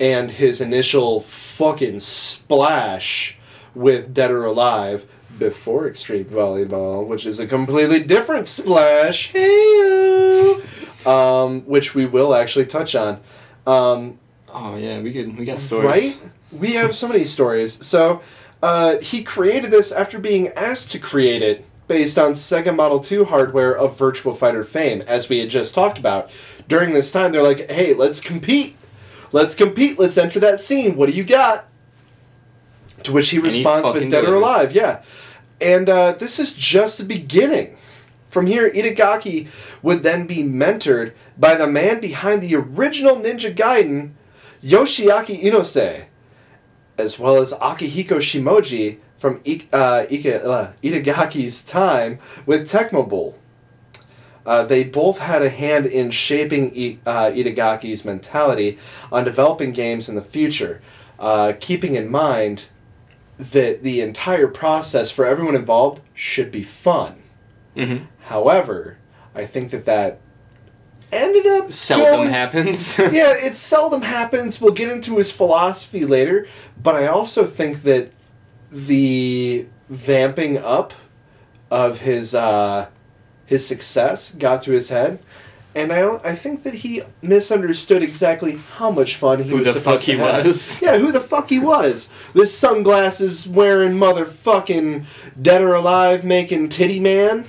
and his initial fucking splash with Dead or Alive before Extreme Volleyball, which is a completely different splash, um, which we will actually touch on. Um, Oh yeah, we could we got stories. Right? We have so many stories. So, uh, he created this after being asked to create it based on Sega Model 2 hardware of Virtual Fighter fame, as we had just talked about. During this time, they're like, hey, let's compete. Let's compete. Let's enter that scene. What do you got? To which he he responds with Dead or. Alive. Yeah. And uh, this is just the beginning. From here, Itagaki would then be mentored by the man behind the original Ninja Gaiden, Yoshiaki Inose, as well as Akihiko Shimoji from I- uh, Ika- uh, Itagaki's time with Tecmo Bowl. Uh, they both had a hand in shaping I- uh, Itagaki's mentality on developing games in the future, uh, keeping in mind that the entire process for everyone involved should be fun. Mm-hmm. However, I think that that ended up Seldom going- happens. yeah, it seldom happens. We'll get into his philosophy later, but I also think that the vamping up of his uh, his success got to his head, and I I think that he misunderstood exactly how much fun he Who was the supposed fuck he have. was. Yeah, who the fuck he was? This sunglasses wearing motherfucking dead or alive making titty man.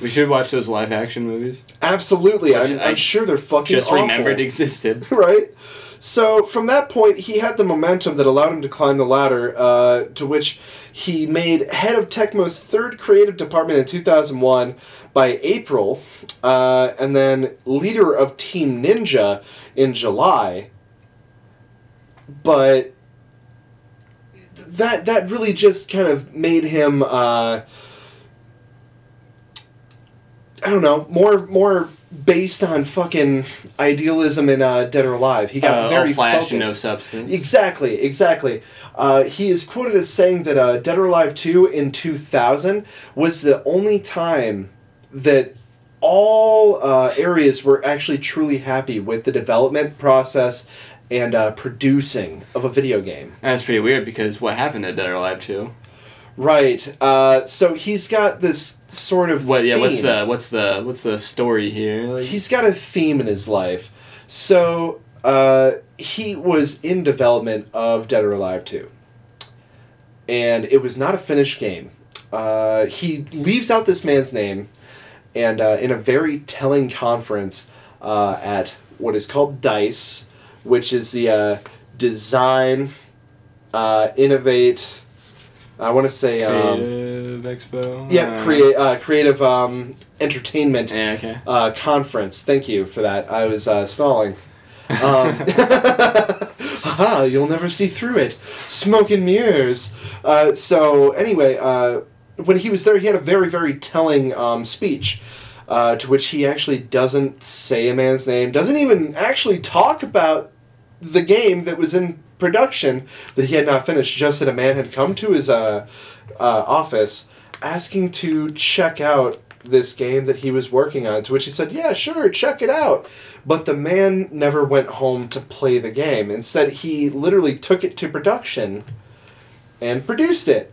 We should watch those live action movies. Absolutely, I'm, I I'm sure they're fucking Just awful. remembered existed. right? So from that point, he had the momentum that allowed him to climb the ladder, uh, to which he made head of Tecmo's third creative department in 2001 by April, uh, and then leader of Team Ninja in July. But that that really just kind of made him. Uh, I don't know, more more based on fucking idealism in uh, Dead or Alive. He got Uh, very flash focused. no substance. Exactly, exactly. Uh, he is quoted as saying that uh, Dead or Alive 2 in 2000 was the only time that all uh, areas were actually truly happy with the development process and uh, producing of a video game. That's pretty weird because what happened to Dead or Alive 2? Right. Uh, so he's got this sort of What? Yeah. What's the what's the what's the story here? Like, he's got a theme in his life. So uh, he was in development of Dead or Alive 2. And it was not a finished game. Uh, he leaves out this man's name, and uh, in a very telling conference uh, at what is called DICE, which is the uh, Design, uh, Innovate, I want to say. Um, Creative Expo. yeah, Uh, create uh, creative um, entertainment Yeah. Okay. uh, conference. Thank you for that. I was uh, stalling. Um, haha, you'll never see through it. Smoke and mirrors. Uh, so, anyway, uh, when he was there, he had a very, very telling um, speech. Uh, to which he actually doesn't say a man's name, doesn't even actually talk about the game that was in production that he had not finished, just that a man had come to his uh, uh, office asking to check out this game that he was working on. To which he said, Yeah, sure, check it out. But the man never went home to play the game. Instead, he literally took it to production and produced it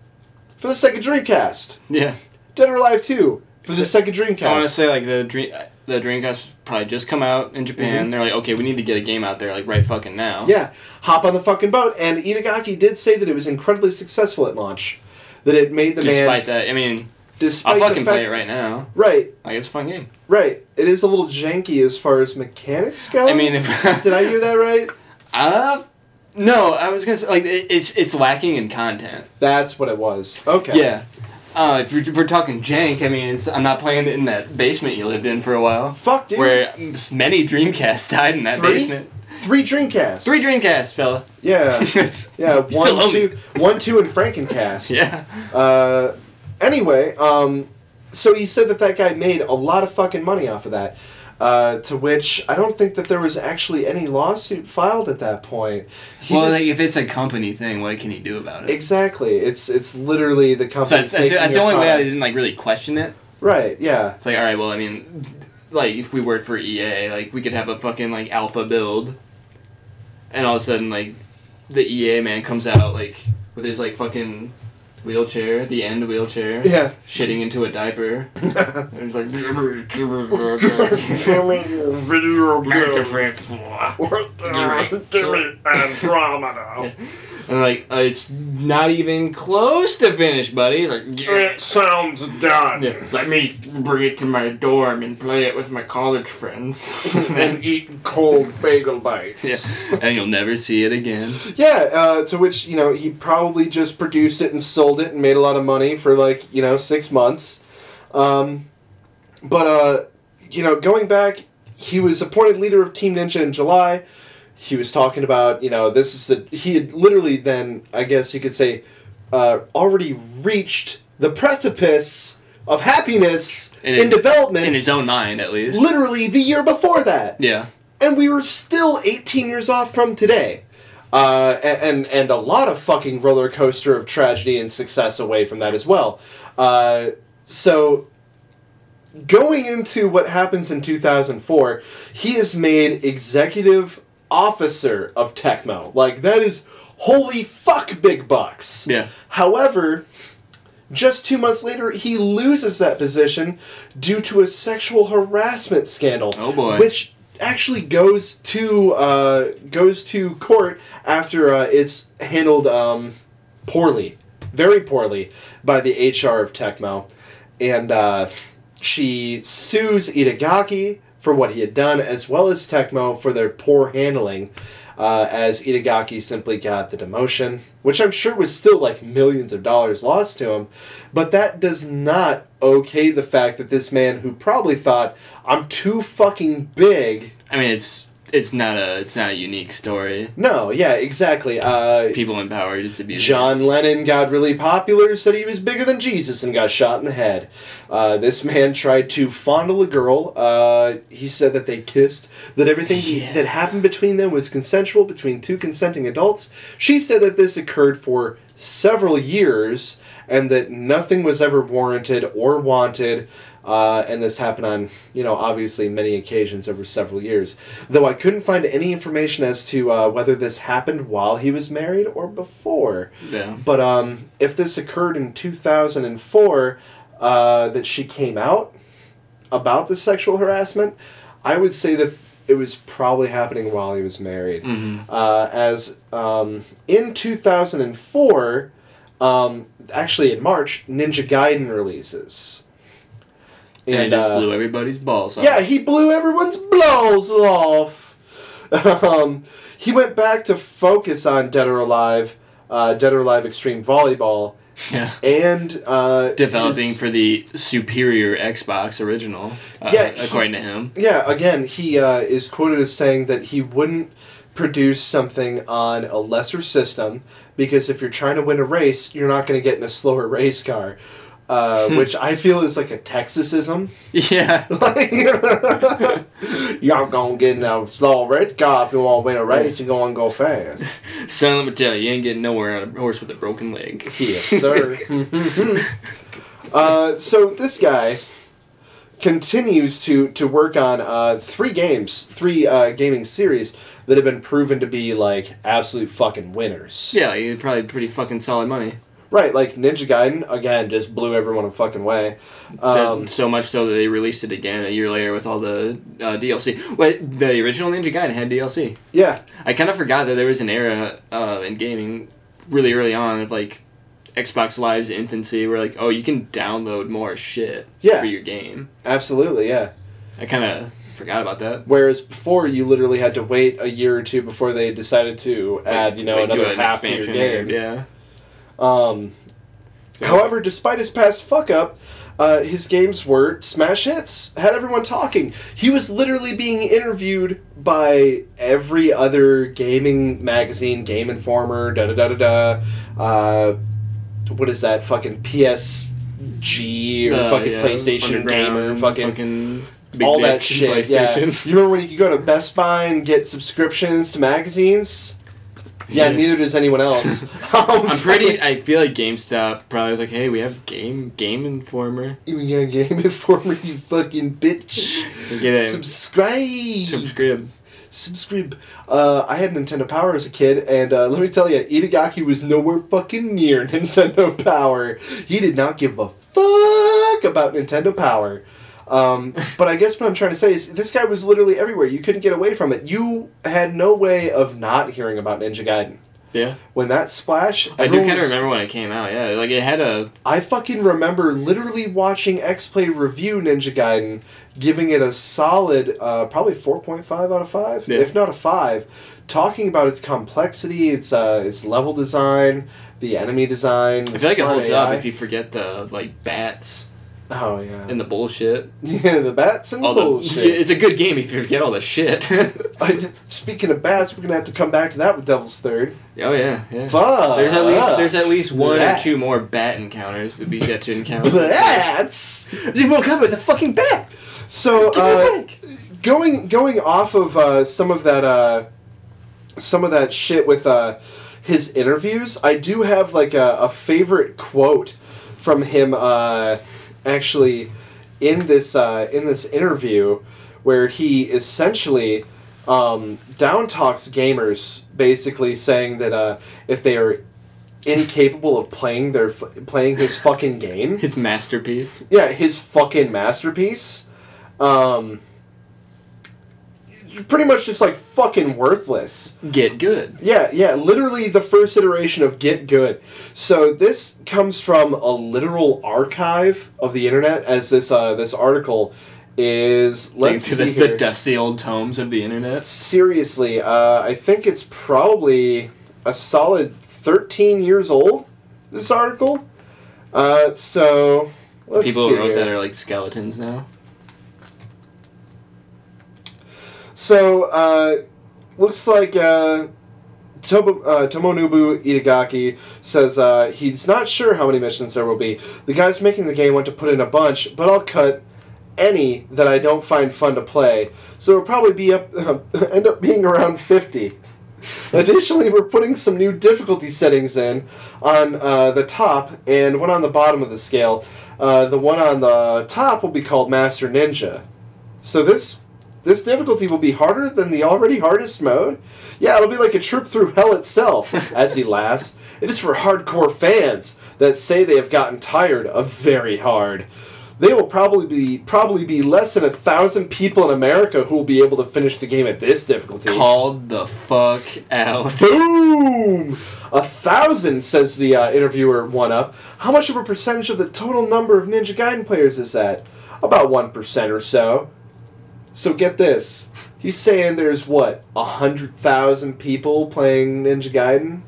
for the Sega Dreamcast. Yeah. Dead or Alive 2 for the Sega Dreamcast. I want to say like the dream the Dreamcast probably just come out in Japan. Mhm. They're like, okay, we need to get a game out there like right fucking now. Yeah, hop on the fucking boat. And Itagaki did say that it was incredibly successful at launch. That it made the Despite man. that, I mean, Despite I'll fucking fact, play it right now. Right, Like it's a fun game. right. It is a little janky as far as mechanics go. I mean, if did I hear that right? Uh, no, I was gonna say like it, it's it's lacking in content. That's what it was. Okay. Yeah. Uh, if, we're, we're talking jank, I mean, it's, I'm not playing it in that basement you lived in for a while, Fuck, dude. where many Dreamcasts died in that Three? basement. Three Dreamcasts. Three Dreamcasts, fella. Yeah. Yeah. One, two, one, two, and Frankencast. Yeah. Uh, anyway, um, so he said that that guy made a lot of fucking money off of that. Uh, to which I don't think that there was actually any lawsuit filed at that point. He well, just- like, if it's a company thing, what can he do about it? exactly. It's it's literally the so company. that's, that's, taking that's the only way I didn't like really question it. Right. Yeah. It's like, all right, well, I mean, like if we worked for EA, like we could have a fucking like alpha build, and all of a sudden like the EA man comes out like with his like fucking wheelchair, the end wheelchair, Yeah. shitting into a diaper. and he's like, Video Mass game. Effect 4. Give me Andromeda. And like, uh, it's not even close to finished, buddy. Like, yeah, It sounds done. yeah, let me bring it to my dorm and play it with my college friends. And eat cold bagel bites. yeah, and you'll never see it again. Yeah, uh, to which, you know, he probably just produced it and sold it and made a lot of money for, like, you know, six months. Um, but, uh, you know, going back, he was appointed leader of Team Ninja in July. He was talking about, you know, this is the. He had literally then, I guess you could say, uh, already reached the precipice of happiness In in, his- development In his own mind, at least. literally the year before that Yeah. and we were still 18 years off from today. Uh, and and a lot of fucking roller coaster of tragedy and success away from that as well. Uh, so going into what happens in 2004, he is made executive officer of Tecmo. Like that is holy fuck big bucks. Yeah. However, just two months later, he loses that position due to a sexual harassment scandal. Oh, boy. Which actually goes to uh, goes to court after uh, it's handled um, poorly, very poorly by the HR of Tecmo, and uh, she sues Itagaki for what he had done, as well as Tecmo for their poor handling. Uh, as Itagaki simply got the demotion, which I'm sure was still like millions of dollars lost to him, but that does not okay the fact that this man who probably thought I'm too fucking big, I mean, it's it's not a it's not a unique story. No, yeah, exactly. Uh, People in power just abuse. John Lennon got really popular, said he was bigger than Jesus, and got shot in the head. Uh, this man tried to fondle a girl. Uh, he said that they kissed, that everything he- that happened between them was consensual between two consenting adults. She said that this occurred for several years and that nothing was ever warranted or wanted. Uh, and this happened on, you know, obviously many occasions over several years. Though I couldn't find any information as to uh, whether this happened while he was married or before. Yeah. But um, if this occurred in 2004, uh, that she came out about the sexual harassment, I would say that it was probably happening while he was married. Mhm. Uh, as um, in 2004, um, actually in March, Ninja Gaiden releases. And, it just uh, blew everybody's balls off. yeah, he blew everyone's balls off. um, he went back to focus on Dead or Alive, uh, Dead or Alive Extreme Volleyball, Yeah. and uh, Developing his- for the superior Xbox original. Uh, Yeah, he- according to him. yeah, again, he uh, is quoted as saying that he wouldn't produce something on a lesser system because if you're trying to win a race, you're not going to get in a slower race car. Uh, Hmm. which I feel is like a Texasism. Yeah. Y'all gonna get in a slow red car if you want to win a race. You're gonna go fast. Son, let me tell you, you ain't getting nowhere on a horse with a broken leg. Yes, sir. uh, so this guy continues to to work on uh, three games, three uh, gaming series that have been proven to be like absolute fucking winners. Yeah, like, probably pretty fucking solid money. Right, like Ninja Gaiden again just blew everyone a fucking way. So, Um, so much so that they released it again a year later with all the uh, DLC. Wait, the original Ninja Gaiden had DLC. yeah, I kind of forgot that there was an era uh, in gaming really early on of like Xbox Live's infancy where like, oh, you can download more shit Yeah. for your game. absolutely, yeah. I kind of forgot about that. Whereas before, you literally had to wait a year or two before they decided to add, you know, Like, another half to your game. Yeah. Um, However, despite his past fuck up, uh, his games were smash hits. Had everyone talking. He was literally being interviewed by every other gaming magazine, Game Informer, da da da da da. Uh, what is that? Fucking PSG or Uh, fucking yeah, PlayStation Gamer, fucking, fucking big all that shit. Yeah. You remember when you could go to Best Buy and get subscriptions to magazines? Yeah, Yeah. neither does anyone else. I'm pretty. I feel like GameStop probably was like, "Hey, we have Game Game Informer. You got Game Informer, you fucking bitch. Get it. Subscribe. Subscribe." Subscribe. Uh, I had Nintendo Power as a kid, and uh, let me tell you, Itagaki was nowhere fucking near Nintendo Power. He did not give a fuck about Nintendo Power. Um, but I guess what I'm trying to say is this guy was literally everywhere. You couldn't get away from it. You had no way of not hearing about Ninja Gaiden. Yeah, When that splash, I do kind of remember when it came out. Yeah, like it had a I fucking remember literally watching X Play review Ninja Gaiden, giving it a solid, uh, probably four point five out of five, Yeah. if not a five, talking about its complexity, its uh, its level design, the enemy design. I feel like it holds AI. up if you forget the like bats Oh yeah. and the bullshit. yeah, the bats and the All the bullshit. it's a good game if you forget all the shit. Speaking of bats, we're gonna have to come back to that with Devil's Third. oh yeah, yeah. Fuck. There's at least there's at least one Bat. or two more bat encounters that we get to encounter. bats. You woke up with a fucking bat. So uh, going going off of uh, some of that uh, some of that shit with uh, his interviews, I do have like a, a favorite quote from him uh, actually in this uh, in this interview where he essentially um, down talks gamers basically saying that uh, if they are incapable of playing their f- playing his fucking game His masterpiece. yeah, his fucking masterpiece. Um, pretty much just like fucking worthless. Get good. Yeah, yeah, literally the first iteration of Get Good. So this comes from a literal archive of the internet, as this uh, this article is. Let's the, see the here. dusty old tomes of the internet. Seriously, uh, I think it's probably a solid thirteen years old. This article. Uh, so let's People see who wrote here. that are like skeletons now. So, uh, looks like uh, Tobo, uh, Tomonobu Itagaki says uh, he's not sure how many missions there will be. The guys making the game want to put in a bunch, but I'll cut any that I don't find fun to play. So it'll probably be up, end up being around 50. Additionally, we're putting some new difficulty settings in on uh, the top and one on the bottom of the scale. Uh, the one on the top will be called Master Ninja. So this this difficulty will be harder than the already hardest mode. Yeah, it'll be like a trip through hell itself. as he laughs, it is for hardcore fans that say they have gotten tired of very hard. They will probably be probably be less than a thousand people in America who will be able to finish the game at this difficulty. Called the fuck out. Boom! A thousand, says the uh, interviewer one up. How much of a percentage of the total number of Ninja Gaiden players is that? About 1% or so. So get this. He's saying there's what, a hundred thousand people playing Ninja Gaiden?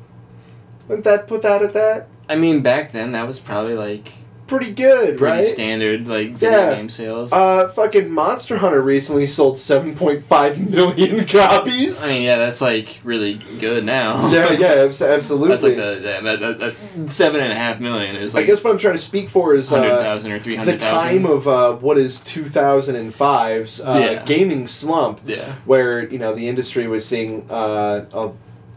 Wouldn't that put that at that? I mean, back then that was probably like Pretty good, pretty right? standard like video Yeah. game sales. Uh, fucking Monster Hunter recently sold 7.5 million copies. I mean, yeah, that's like really good now. yeah, yeah, absolutely. That's like the that, that, that, that seven and a half million is I guess what I'm trying to speak for is hundred uh, thousand or three the time of uh, what is 2005's uh, Yeah. gaming slump, yeah. where you know the industry was seeing uh, a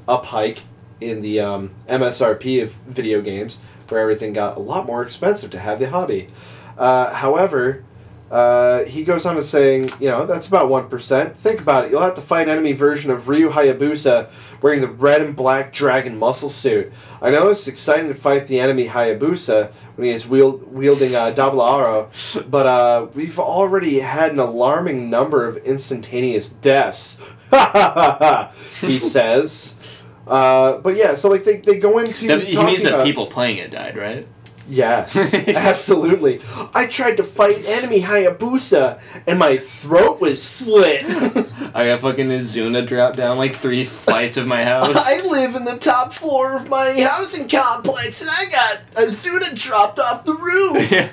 up hike in the um, MSRP of video games, where everything got a lot more expensive to have the hobby. Uh, however, uh, he goes on to saying, you know, that's about 1%. Think about it. You'll have to fight enemy version of Ryu Hayabusa wearing the red and black dragon muscle suit. I know it's exciting to fight the enemy Hayabusa when he is wield- wielding uh, double arrow, but uh, we've already had an alarming number of instantaneous deaths. he says. Uh, but yeah, so like they, they go into That- he means that people playing it died, right? Yes, absolutely. I tried to fight enemy Hayabusa, and my throat was slit. I got fucking Izuna dropped down like three flights of my house. I live in the top floor of my housing complex, and I got Izuna dropped off the roof. yeah.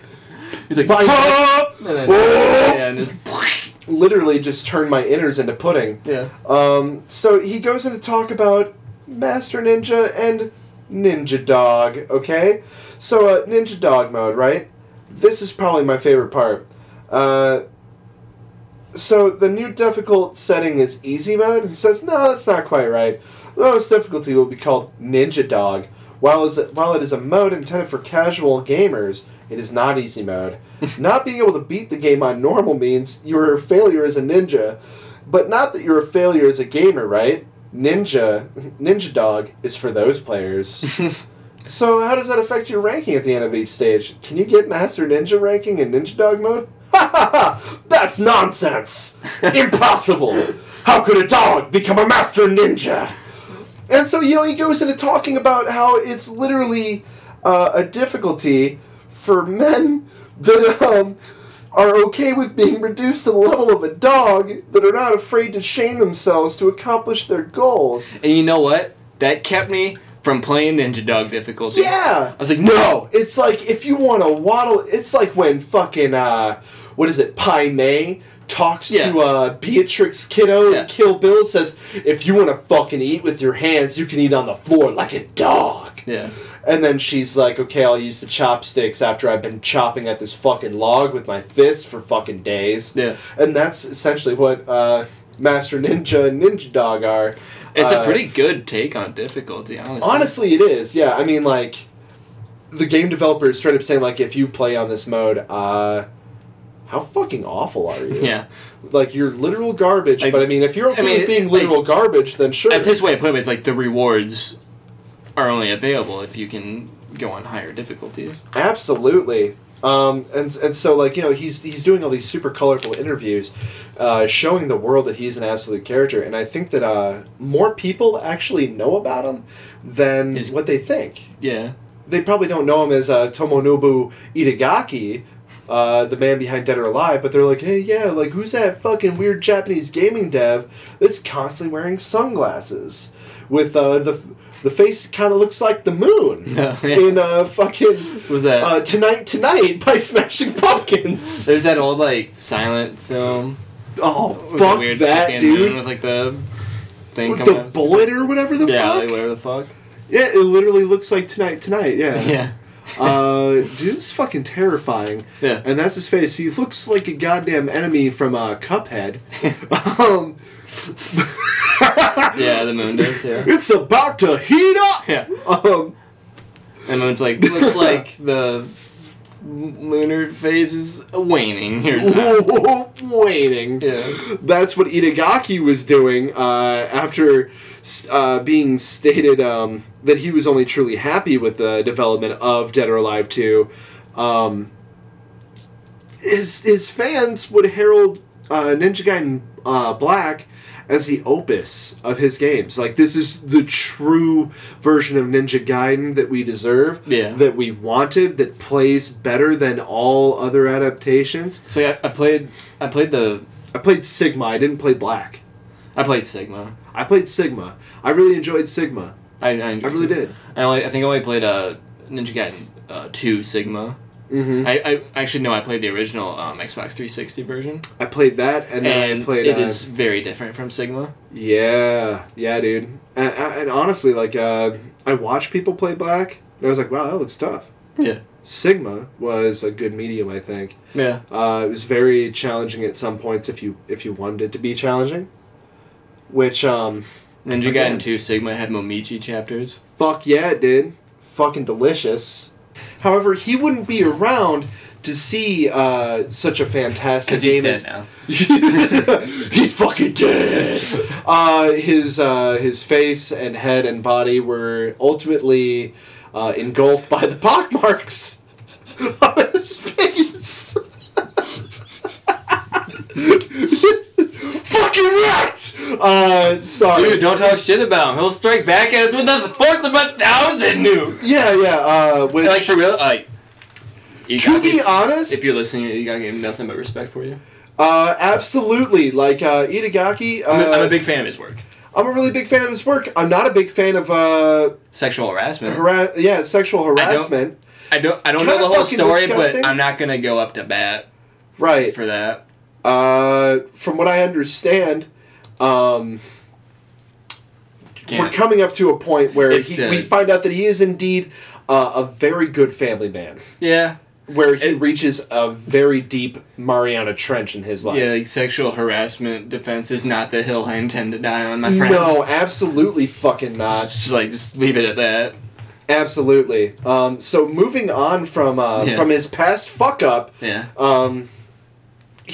He's like, "Ah!" and then, yeah, and just, Literally, just turned my innards into pudding. yeah. Um, so he goes in to talk about Master Ninja and Ninja Dog, okay? So, uh, Ninja Dog mode, right? This is probably my favorite part. Uh, so, the new difficult setting is easy mode. He says, no, that's not quite right. The lowest difficulty will be called Ninja Dog. While, is while it is a mode intended for casual gamers, it is not easy mode. not being able to beat the game on normal means you're a failure as a ninja, but not that you're a failure as a gamer, right? Ninja, Ninja Dog is for those players. so how does that affect your ranking at the end of each stage? Can you get Master Ninja ranking in Ninja Dog mode? Ha ha ha! That's nonsense! Impossible! How could a dog become a Master Ninja? And so, you know, he goes into talking about how it's literally uh, a difficulty for men that um, are okay with being reduced to the level of a dog, that are not afraid to shame themselves to accomplish their goals. And you know what? That kept me from playing Ninja Dog difficulty. Yeah! I was like, no. It's like if you want to waddle, it's like when fucking, uh, what is it, Pai Mei talks Yeah. to uh, Beatrix Kiddo Yeah. and Kill Bill says, if you want to fucking eat with your hands, you can eat on the floor like a dog. Yeah. And then she's like, okay, I'll use the chopsticks after I've been chopping at this fucking log with my fists for fucking days. Yeah. And that's essentially what uh, Master Ninja and Ninja Dog are. It's Uh, a pretty good take on difficulty, honestly. Honestly, it is. Yeah, I mean, like, the game developer is straight up saying, like, if you play on this mode, uh, how fucking awful are you? Yeah. Like, you're literal garbage, Like, but I mean, if you're okay I mean, with being like- literal garbage, then sure. That's his way of putting it. It's like the rewards are only available if you can go on higher difficulties. Absolutely. Um, and, and so like you know he's he's doing all these super colorful interviews, uh, showing the world that he's an absolute character, and I think that uh, more people actually know about him than what they think. Yeah. They probably don't know him as uh, Tomonobu Itagaki, uh, the man behind Dead or Alive, but they're like, hey, yeah, like who's that fucking weird Japanese gaming dev that's constantly wearing sunglasses with uh, the the face kind of looks like the moon No, yeah. in uh, fucking Was that? uh, Tonight Tonight by Smashing Pumpkins. There's that old like silent film Oh, fuck weird that, dude. With like the thing With the bullet or whatever the Yeah, fuck. like whatever the fuck. Yeah, it literally looks like tonight, tonight. Yeah. Yeah. uh, dude, it's fucking terrifying. Yeah. And that's his face. He looks like a goddamn enemy from uh, Cuphead. um, Yeah, the moon does, yeah. it's about to heat up. Yeah. Um, And then it's like looks like the lunar phase is waning here. waiting. Yeah. That's what Itagaki was doing uh, after uh, being stated um, that he was only truly happy with the development of Dead or Alive 2. Um, his, his fans would herald uh, Ninja Gaiden uh, Black as the opus of his games. Like, this is the true version of Ninja Gaiden that we deserve, Yeah. that we wanted, that plays better than all other adaptations. So yeah, I played I played the I played Sigma, I didn't play Black. I played Sigma. I played Sigma. I really enjoyed Sigma. I I, I really did. I only I think I only played uh Ninja Gaiden uh, two Sigma. Mm-hmm. I, I actually no I played the original um, Xbox 360 version. I played that, and then and I played. it uh, is very different from Sigma. Yeah, yeah, dude. And, and honestly, like, uh, I watched people play Black, and I was like, wow, that looks tough. Yeah. Sigma was a good medium, I think. Yeah. Uh, it was very challenging at some points if you if you wanted it to be challenging. Which, um, Ninja Again. Gaiden 2 Sigma had Momiji chapters. fuck yeah, it did. Fucking delicious. However, he wouldn't be around to see uh, such a fantastic Because he's game dead as now. he's fucking dead. Uh, his uh, his face and head and body were ultimately uh, engulfed by the pockmarks on his face. Right. Uh, sorry. Dude, don't talk shit about him. He'll strike back at us with the force of a thousand nukes. Yeah, yeah. Uh, which, Like for real, like. You to gotta be give- honest, if you're listening, you gotta give him nothing but respect for you. uh, absolutely. Like uh, Itagaki, uh, I'm, a, I'm a big fan of his work. I'm a really big fan of his work. I'm not a big fan of uh, Sexual harassment. hara- yeah, sexual harassment. I don't. I don't Kinda know the whole story, disgusting. but I'm not gonna go up to bat Right. for that. Uh, from what I understand, um, we're coming up to a point where It's, he, uh, we find out that he is indeed uh, a very good family man, Yeah. where he reaches a very deep Mariana Trench in his life. Yeah, like sexual harassment defense is not the hill I intend to die on, my friend. No, absolutely fucking not. Just like just leave it at that. Absolutely. Um, so moving on from uh, Yeah. from his past fuck up, Yeah. um,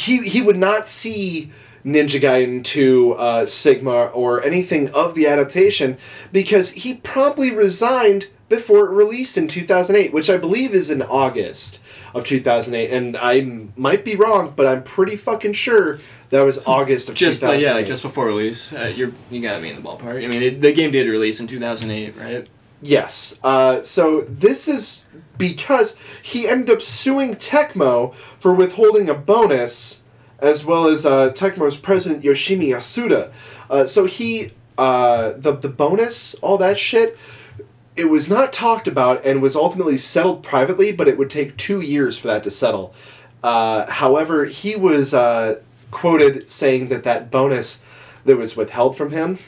he he would not see Ninja Gaiden 2, uh, Sigma, or anything of the adaptation because he promptly resigned before it released in 2008, which I believe is in August of 2008. And I might be wrong, but I'm pretty fucking sure that was August of Just like 2008. yeah, like just before release, uh, you're you gotta be in the ballpark. I mean, it, the game did release in 2008, right? Yes. Uh, so this is because he ended up suing Tecmo for withholding a bonus, as well as uh, Tecmo's president Yoshimi Yasuda. Uh, so he, uh, the the bonus, all that shit, it was not talked about and was ultimately settled privately, but it would take two years for that to settle. Uh, however, he was uh, quoted saying that that bonus that was withheld from him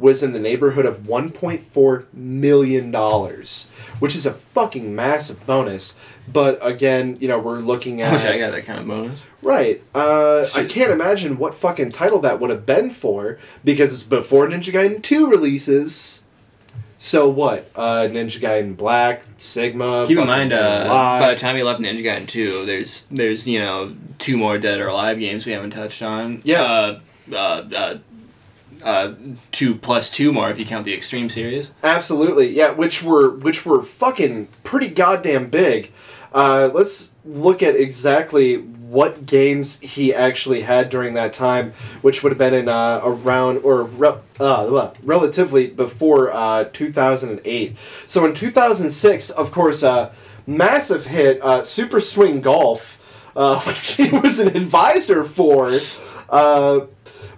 was in the neighborhood of 1.4 million dollars, which is a fucking massive bonus. But again, you know, we're looking at. I wish I got that kind of bonus. right. Uh, I can't imagine what fucking title that would have been for because it's before Ninja Gaiden 2 releases. So what? Uh, Ninja Gaiden Black, Sigma. Keep in mind, uh, by the time you left Ninja Gaiden 2, there's there's you know two more Dead or Alive games we haven't touched on. Yes. Uh, uh, uh, uh, two plus two more if you count the Extreme series. Absolutely, yeah. Which were which were fucking pretty goddamn big. Uh, let's look at exactly what games he actually had during that time, which would have been in uh, around or re- uh, relatively before uh, 2008. So in 2006, of course, uh, massive hit, uh, Super Swing Golf, uh, which he was an advisor for.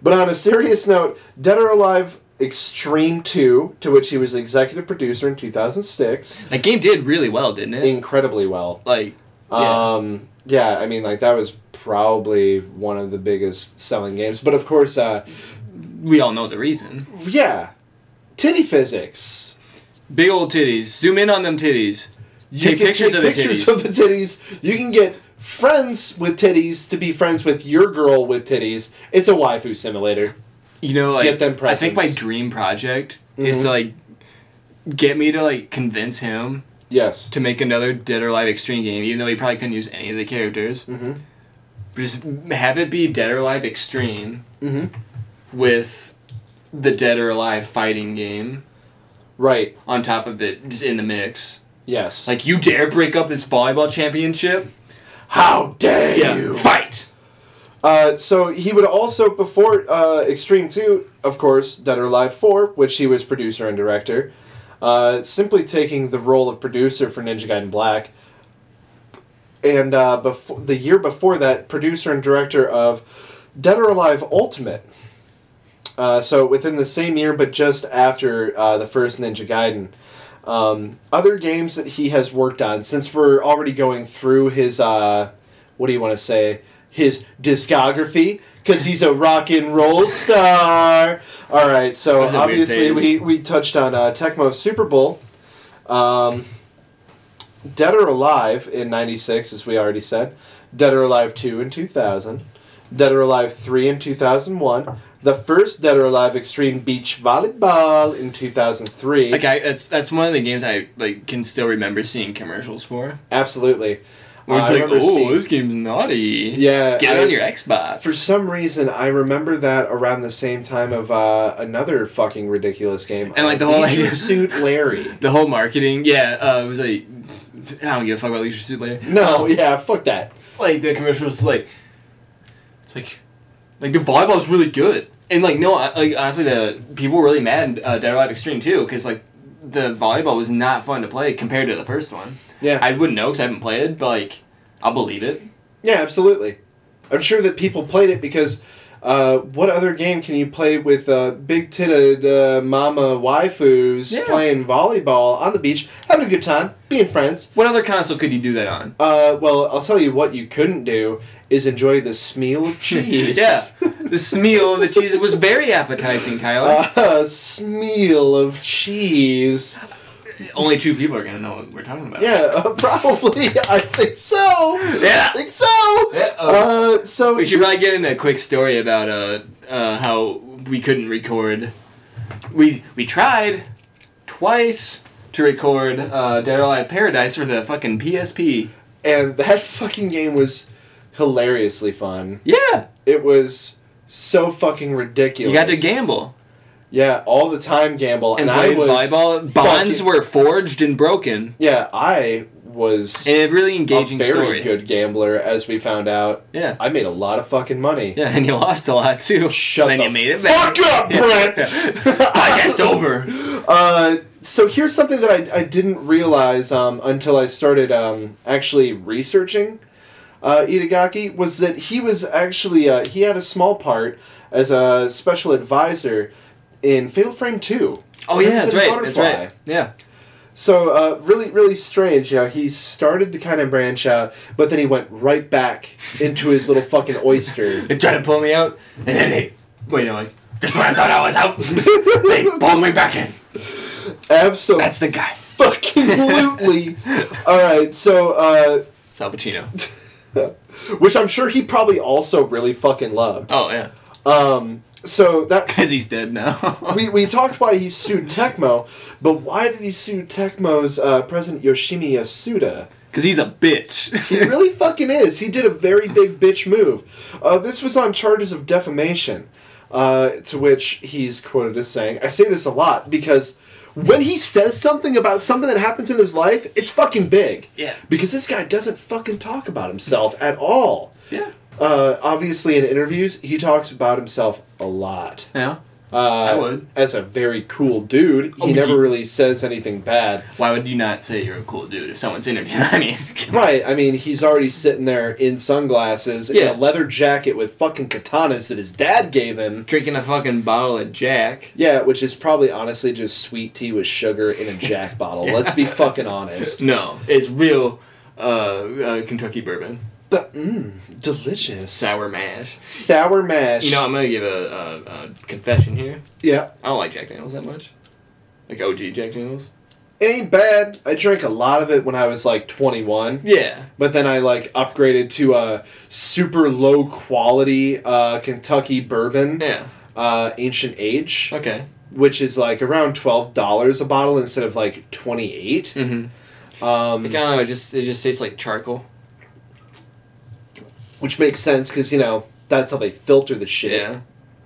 But on a serious note, Dead or Alive Extreme 2, to which he was executive producer in 2006, That game did really well, didn't it? incredibly well. like, yeah. Um, Yeah, I mean, like that was probably one of the biggest selling games. But of course, uh, We all know the reason. yeah, titty physics. Big old titties. Zoom in on them titties. You Take can pictures take of the pictures titties. of the titties. You can get friends with titties to be friends with your girl with titties. It's a waifu simulator. You know, like Get them I think my dream project is Mhm. to like get me to like convince him Yes. to make another Dead or Alive Extreme game, even though he probably couldn't use any of the characters. Mm-hmm. Just have it be Dead or Alive Extreme Mm-hmm. with the Dead or Alive fighting game Right. on top of it, just in the mix. Yes. Like you dare break up this volleyball championship? How dare Yeah, you? fight. Uh, so he would also before uh, Extreme Two, of course, Dead or Alive Four, which he was producer and director, uh, simply taking the role of producer for Ninja Gaiden Black. And uh, before the year before that, producer and director of Dead or Alive Ultimate. Uh, so within the same year, but just after uh, the first Ninja Gaiden. Um, other games that he has worked on, since we're already going through his, uh, what do you want to say, his discography, because he's a rock and roll star. All right, so That was a weird obviously we, we touched on uh, Tecmo Super Bowl. Um, Dead or Alive in 96, as we already said. Dead or Alive 2 in 2000. Dead or Alive 3 in 2001. The first Dead or Alive Extreme Beach Volleyball in 2003. Like I, that's that's one of the games I like can still remember seeing commercials for. Absolutely. Where Uh, it's like, oh, seeing- this game's naughty. Yeah, Get it on your Xbox. For some reason, I remember that around the same time of uh, another fucking ridiculous game. And, like, uh, the whole Leisure idea- Suit Larry. the whole marketing, yeah, uh, it was like, I don't give a fuck about Leisure Suit Larry. No, Um, yeah, fuck that. like the commercial was like, it's like, like the volleyball is really good, and like no, I- like honestly, the people were really mad uh, Dead or Alive Extreme too, because like the volleyball was not fun to play compared to the first one. Yeah, I wouldn't know because I haven't played it, but like I'll believe it. yeah, absolutely. I'm sure that people played it because uh, what other game can you play with uh, big titted uh, mama waifus Yeah. playing volleyball on the beach, having a good time, being friends? What other console could you do that on? Uh, well, I'll tell you what you couldn't do is enjoy the smell of cheese. yeah, the smell of the cheese it was very appetizing, Tyler. Uh, smell of cheese. Only two people are gonna know what we're talking about. Yeah, uh, probably. I think so. Yeah. I think so. Yeah, uh, Uh, so We should probably get into a quick story about uh, uh, how we couldn't record. We we tried twice to record uh, Dead or Alive Paradise for the fucking PSP. and that fucking game was hilariously fun. Yeah, It was so fucking ridiculous. you got to gamble Yeah, all the time gamble, and and, I was volleyball. Bonds fucking- were forged and broken, Yeah, I was and a really engaging a very story. good gambler, as we found out. Yeah, I made a lot of fucking money. yeah, and you lost a lot too. Shut and then the you made it back. fuck up, Brent. Podcast over. Uh, so here's something that I, I didn't realize um, until I started um, actually researching uh, Itagaki was that he was actually uh, he had a small part as a special advisor in Fatal Frame Two. Oh yeah, that's right. That's right. Yeah. So uh, really, really strange. You know, he started to kind of branch out, but then he went right back into his little fucking oyster. They tried to pull me out, and then they. Wait, no, like. Just when I thought I was out, they pulled me back in. Absolutely, That's the guy. fucking lootly. All right, so uh, Sal Pacino. which I'm sure he probably also really fucking loved. Oh, yeah. Um, so that Because he's dead now. we, we talked why he sued Tecmo, but why did he sue Tecmo's uh, president Yoshimi Yasuda? Because he's a bitch. He really fucking is. He did a very big bitch move. Uh, this was on charges of defamation, uh, to which he's quoted as saying, I say this a lot because when he says something about something that happens in his life, it's fucking big. Yeah. Because this guy doesn't fucking talk about himself at all. yeah. Uh, obviously, in interviews, he talks about himself a lot. Yeah. Uh, I would. As a very cool dude, he Oh, never he- really says anything bad. Why would you not say you're a cool dude if someone's interviewing? I mean, Right, I mean, he's already sitting there in sunglasses, Yeah. in a leather jacket with fucking katanas that his dad gave him. drinking a fucking bottle of Jack. Yeah, which is probably honestly just sweet tea with sugar in a Jack bottle. Yeah. Let's be fucking honest. No, it's real uh, uh, Kentucky bourbon. The, mmm, delicious. Sour mash. Sour mash. You know, I'm gonna give a, a, a confession here. yeah. I don't like Jack Daniels that much. Like OG Jack Daniels. It ain't bad. I drank a lot of it when I was like 21. Yeah. But then I like upgraded to a super low quality uh, Kentucky bourbon, Yeah. uh, Ancient Age, Okay. which is like around twelve dollars a bottle instead of like twenty eight. Mm-hmm. Um, Like, I don't know. It just it just tastes like charcoal. Which makes sense because you know that's how they filter the shit. Yeah.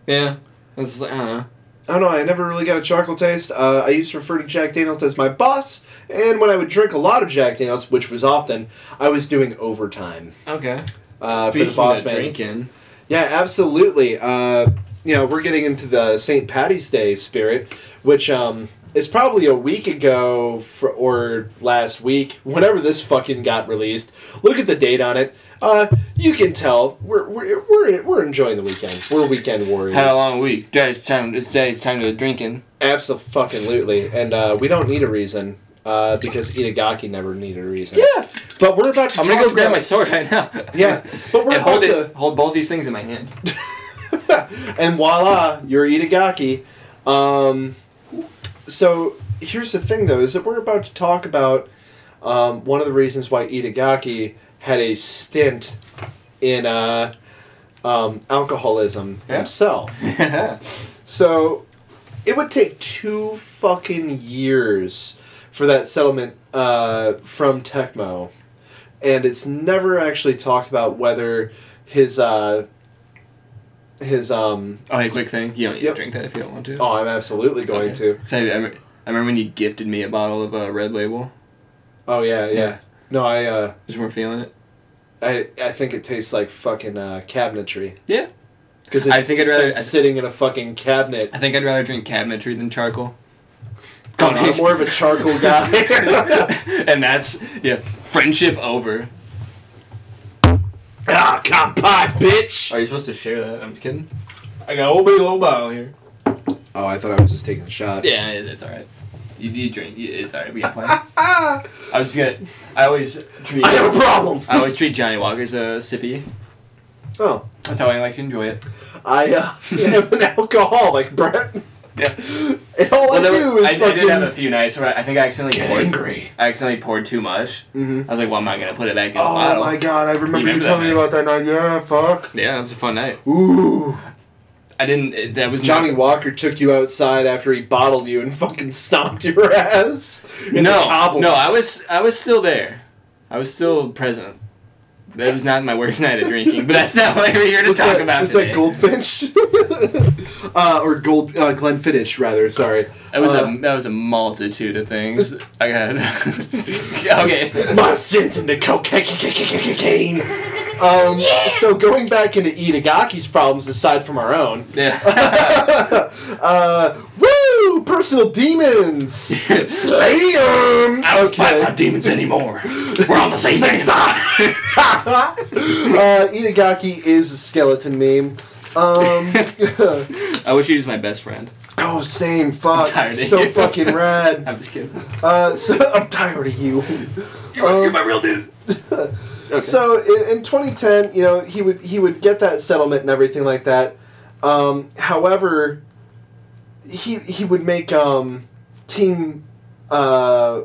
Yeah. Like, I don't know. I don't know. I never really got a charcoal taste. Uh, I used to refer to Jack Daniels as my boss, and when I would drink a lot of Jack Daniels, which was often, I was doing overtime Okay. uh, for Speaking the boss of man. drinking. Yeah, absolutely. Uh, you know, we're getting into the St. Patty's Day spirit, which um, is probably a week ago for, or last week, whenever this fucking got released. Look at the date on it. Uh, you can tell we're we're we're, we're enjoying the weekend. We're weekend warriors. Had a long week. Today's time. It's today's time to drinking. Absolutely, and uh, we don't need a reason. Uh, because Itagaki never needed a reason. Yeah. But we're about to. I'm gonna go grab my sword right now. Yeah, but we're and hold about it. Hold both these things in my hand. and voila, you're Itagaki. Um, so here's the thing, though, is that we're about to talk about um, one of the reasons why Itagaki had a stint in uh, um, alcoholism Yeah. himself. So it would take two fucking years for that settlement uh, from Tecmo, and it's never actually talked about whether his uh, his um. oh, hey, quick thing. You don't need Yep. to drink that if you don't want to. Oh, I'm absolutely going Okay. to. I, I, remember, I remember when you gifted me a bottle of uh, Red Label. Oh yeah, yeah. Yeah. No, I uh, Just weren't feeling it. I I think it tastes like fucking uh, cabinetry. Yeah. Because I think I'd rather- been sitting in a fucking cabinet. I think I'd rather drink cabinetry than charcoal. I'm more of a charcoal guy. and that's yeah, friendship over. ah, pie, bitch. Are you supposed to share that? I'm just kidding. I got a whole big old bottle here. Oh, I thought I was just taking a shot. Yeah, it's all right. You, you drink. You, it's all right. We got plenty. Ah, I was just gonna. I always treat. I have a problem. I always treat Johnnie Walker as a sippy. Oh, That's how I like to enjoy it. I uh, am an alcoholic, Brett. Yeah. And all I Well, there do were- is I, I did have a few nights where I, I think I accidentally get poured. angry. I accidentally poured too much. Mm-hmm. I was like, well, I'm not gonna put it back in the Oh bottle. my god, I remember you, remember that telling me about that night. Yeah, fuck. Yeah, it was a fun night. Ooh. I didn't. That was Johnnie Not, Walker took you outside after he bottled you and fucking stomped your ass. no, no, I was I was still there. I was still present. That was not my worst night of drinking, but that's not what we're here to Was talk that, about today. that Goldfinch? uh, or Gold uh, Glenfiddich, rather. Sorry. That was Uh, a that was a multitude of things. I got okay. my stint into cocaine. Um, So going back into Itagaki's problems, aside from our own, Yeah. uh, woo! Personal demons. Slay 'em! I don't fight my demons anymore. We're on the same side. uh, Itagaki is a skeleton meme. Um, I wish he was my best friend. oh, same. Fuck. I'm tired of So you. fucking rad. I'm just kidding. Uh, so I'm tired of you. You're, Um, you're my real dude. Okay. So in, in 2010, you know, he would he would get that settlement and everything like that. Um, however, he he would make um, team uh,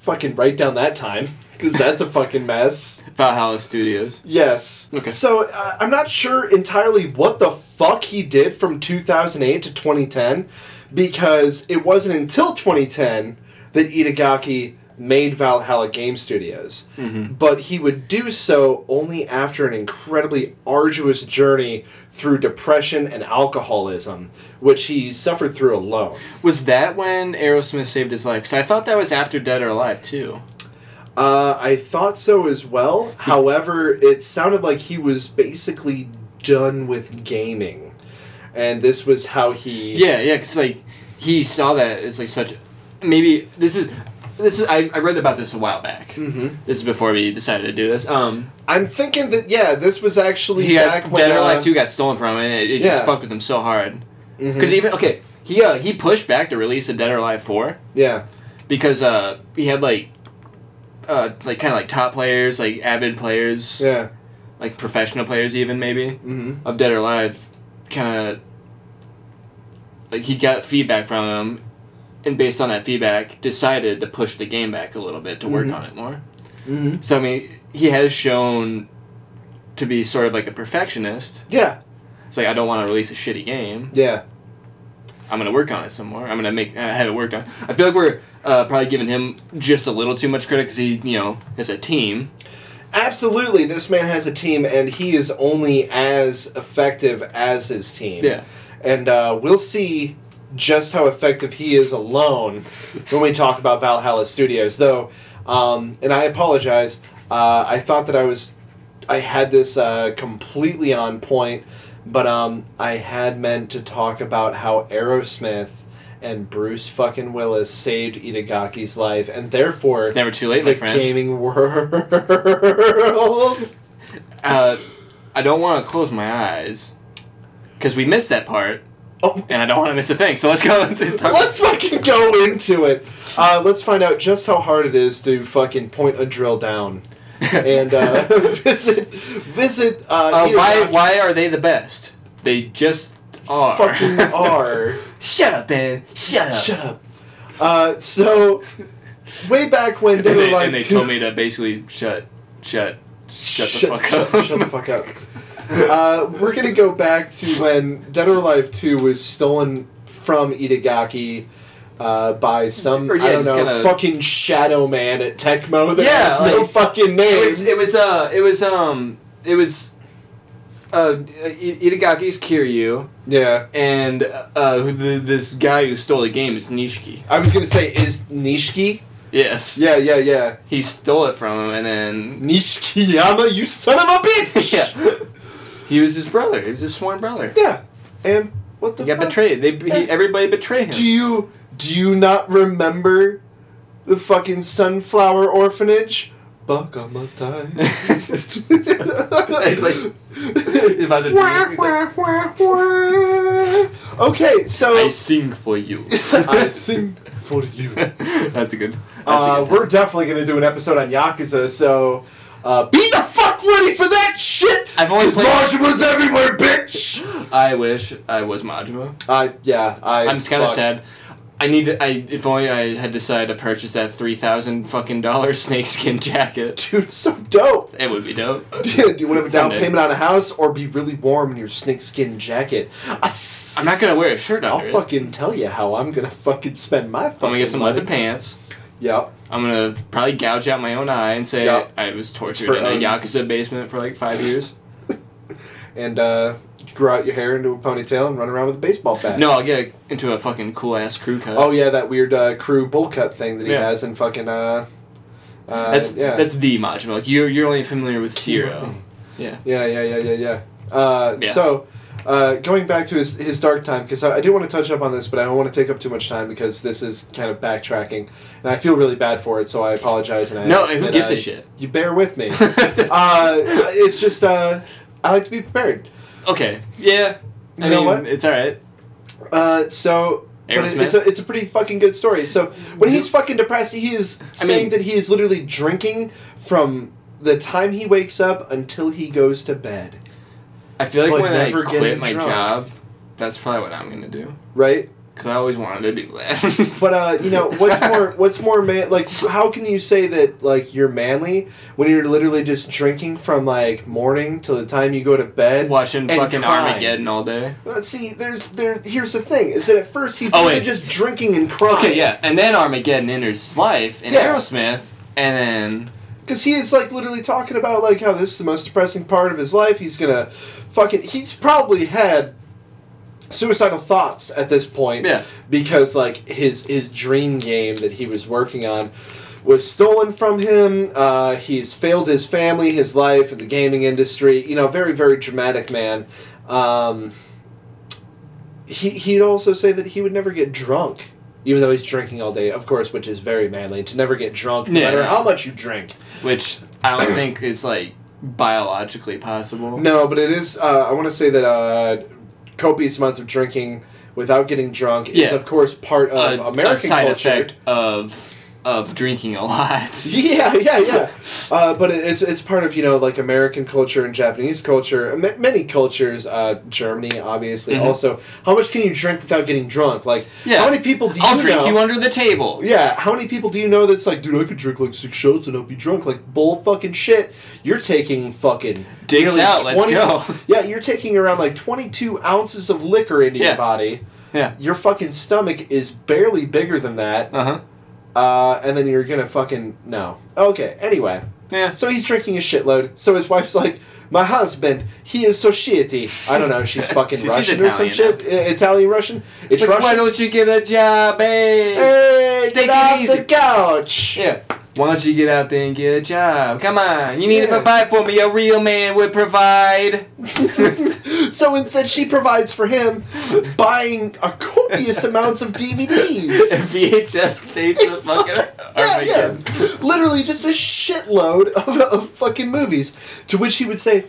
fucking write down that time because that's a fucking mess. Valhalla Studios. Yes. Okay. So uh, I'm not sure entirely what the fuck he did from 2008 to 2010 because it wasn't until 2010 that Itagaki made Valhalla Game Studios. Mm-hmm. But he would do so only after an incredibly arduous journey through depression and alcoholism, which he suffered through alone. Was that when Aerosmith saved his life? Because I thought that was after Dead or Alive too. Uh, I thought so as well. However, it sounded like he was basically done with gaming. And this was how he. Yeah, yeah, because like he saw that as like such. Maybe this is this is I, I read about this a while back. hmm This is before we decided to do this. Um, I'm thinking that, yeah, this was actually he back got when. Dead or uh, Alive two got stolen from him, and it, it Yeah. just fucked with him so hard. Because even okay, he uh, he pushed back the release of Dead or Alive four Yeah. because uh he had like uh, like kind of like top players, like avid players, Yeah. like professional players, even maybe Mm-hmm. of Dead or Alive, kind of like he got feedback from them, and based on that feedback, decided to push the game back a little bit to work Mhm. on it more. Mm-hmm. So I mean, he has shown to be sort of like a perfectionist. Yeah. It's like I don't want to release a shitty game. Yeah. I'm gonna work on it some more. I'm gonna make uh, have it worked on. I feel like we're uh, probably giving him just a little too much credit because he, you know, has a team. Absolutely, this man has a team, and he is only as effective as his team. Yeah. And uh, we'll see just how effective he is alone when we talk about Valhalla Studios. Though, um, and I apologize, uh, I thought that I was, I had this uh, completely on point, but um, I had meant to talk about how Aerosmith and Bruce fucking Willis saved Itagaki's life, and therefore It's never too late, my the friend. gaming world. Uh, I don't want to close my eyes because we missed that part, Oh, and I don't want to miss a thing. So let's go. let's fucking go into it. Uh, let's find out just how hard it is to fucking point a drill down and uh, visit visit. Uh, Uh, why? Why are they the best? They just are. fucking are? Shut up, man. Shut up. Shut up. Uh, so way back when And Dead or they, Alive and they 2 told me to basically shut, shut, shut, shut, the fuck shut, up. shut the fuck up. Uh, we're gonna go back to when Dead or Alive Two was stolen from Itagaki. Uh, by some Or, yeah, I don't know kinda- fucking shadow man at Tecmo that Yeah, has no fucking name. It was. It was. Uh. It was. Um. It was. Uh, Itagaki's Kiryu yeah, and uh, who the, this guy who stole the game is Nishiki. I was gonna say is Nishiki. Yes. Yeah, yeah, yeah. He stole it from him, and then Nishikiyama, you son of a bitch. yeah, he was his brother. He was his sworn brother. Yeah. And what the He got betrayed. They he, everybody betrayed him. Do you do you not remember the fucking sunflower orphanage? Baka Mitai. He's like he's about to drink. He's like, Wah, wah, wah. okay, so I sing for you. I sing for you. That's a good. That's Uh, a good we're definitely gonna do an episode on Yakuza, so uh, be the fuck ready for that shit. I've always played- Majima's everywhere, bitch. I wish I was Majima. Uh, yeah, I. I'm kind of fuck. sad. I need. To, I if only I had decided to purchase that three thousand fucking dollar snakeskin jacket. Dude, it's so dope. It would be dope. Dude, do you want to have a down Someday. payment on a house or be really warm in your snakeskin jacket? I'm not gonna wear a shirt under I'll it. fucking tell you how I'm gonna fucking spend my fucking I'm gonna get some money. leather pants. Yeah. I'm gonna probably gouge out my own eye and say Yeah. I was tortured for, in a um, yakuza basement for like five years. And uh, grow out your hair into a ponytail and run around with a baseball bat. No, I'll get a, into a fucking cool ass crew cut. Oh yeah, that weird uh, crew bull cut thing that he Yeah. has in fucking uh. uh that's yeah. that's the Majima. Like you're you're only familiar with Zero. Yeah. Yeah, yeah, yeah, yeah, yeah. Uh, Yeah. So, uh, going back to his, his dark time, because I, I do want to touch up on this, but I don't want to take up too much time because this is kind of backtracking, and I feel really bad for it, so I apologize. And I No, who gives I- a shit? You bear with me. uh, it's just uh, I like to be prepared. okay. Yeah. I You know mean, what? It's all right. Uh, so. But it, it's a it's a pretty fucking good story. So when he's fucking depressed, he is saying mean- that he is literally drinking from the time he wakes up until he goes to bed. I feel like But when I quit my drunk. job, that's probably what I'm gonna do. Right? Because I always wanted to do that. But uh, you know, what's more what's more man like how can you say that like you're manly when you're literally just drinking from like morning till the time you go to bed? Watching fucking crying? Armageddon all day. Uh, see, there's there here's the thing, is that at first he's Oh, wait. just drinking and crying. Okay, yeah. And then Armageddon enters his life in Yeah. Aerosmith, and then Because he is like literally talking about like how this is the most depressing part of his life. He's gonna fucking he's probably had suicidal thoughts at this point. Yeah. Because like his his dream game that he was working on was stolen from him. Uh, he's failed his family, his life, and the gaming industry. You know, very very dramatic man. Um, he he'd also say that he would never get drunk. Even though he's drinking all day, of course, which is very manly to never get drunk, no Yeah, matter how much you drink. which I don't think is like biologically possible. No, but it is. Uh, I want to say that uh, copious amounts of drinking without getting drunk is, of course, part of a, American a side culture. effect of of drinking a lot. Yeah, yeah, yeah. Uh, but it- it's it's part of you know like American culture and Japanese culture, ma- many cultures. Uh, Germany, obviously, Mhm. also. How much can you drink without getting drunk? Like, Yeah. how many people do you I'll drink know? you under the table. yeah, how many people do you know that's like, dude, I could drink like six shots and not be drunk? Like bull fucking shit. You're taking fucking nearly out, let's go. Yeah, you're taking around like 22 ounces of liquor into Yeah. your body. Yeah. Your fucking stomach is barely bigger than that. Uh huh. Uh, and then you're gonna fucking no. Okay. Anyway, Yeah. so he's drinking a shitload. So his wife's like, "My husband, he is so shitty." I don't know. She's fucking She's Russian or some shit. I- Italian Russian. It's Like, why Russian. don't you get a job, hey? Hey, Take get it off easy. the couch. Yeah. Why don't you get out there and get a job? Come on. You need to Yeah. provide for me. A real man would provide. so instead, she provides for him, buying a copious amounts of DVDs. VHS tapes of fucking Yeah, yeah. Literally just a shitload of, of fucking movies. To which he would say,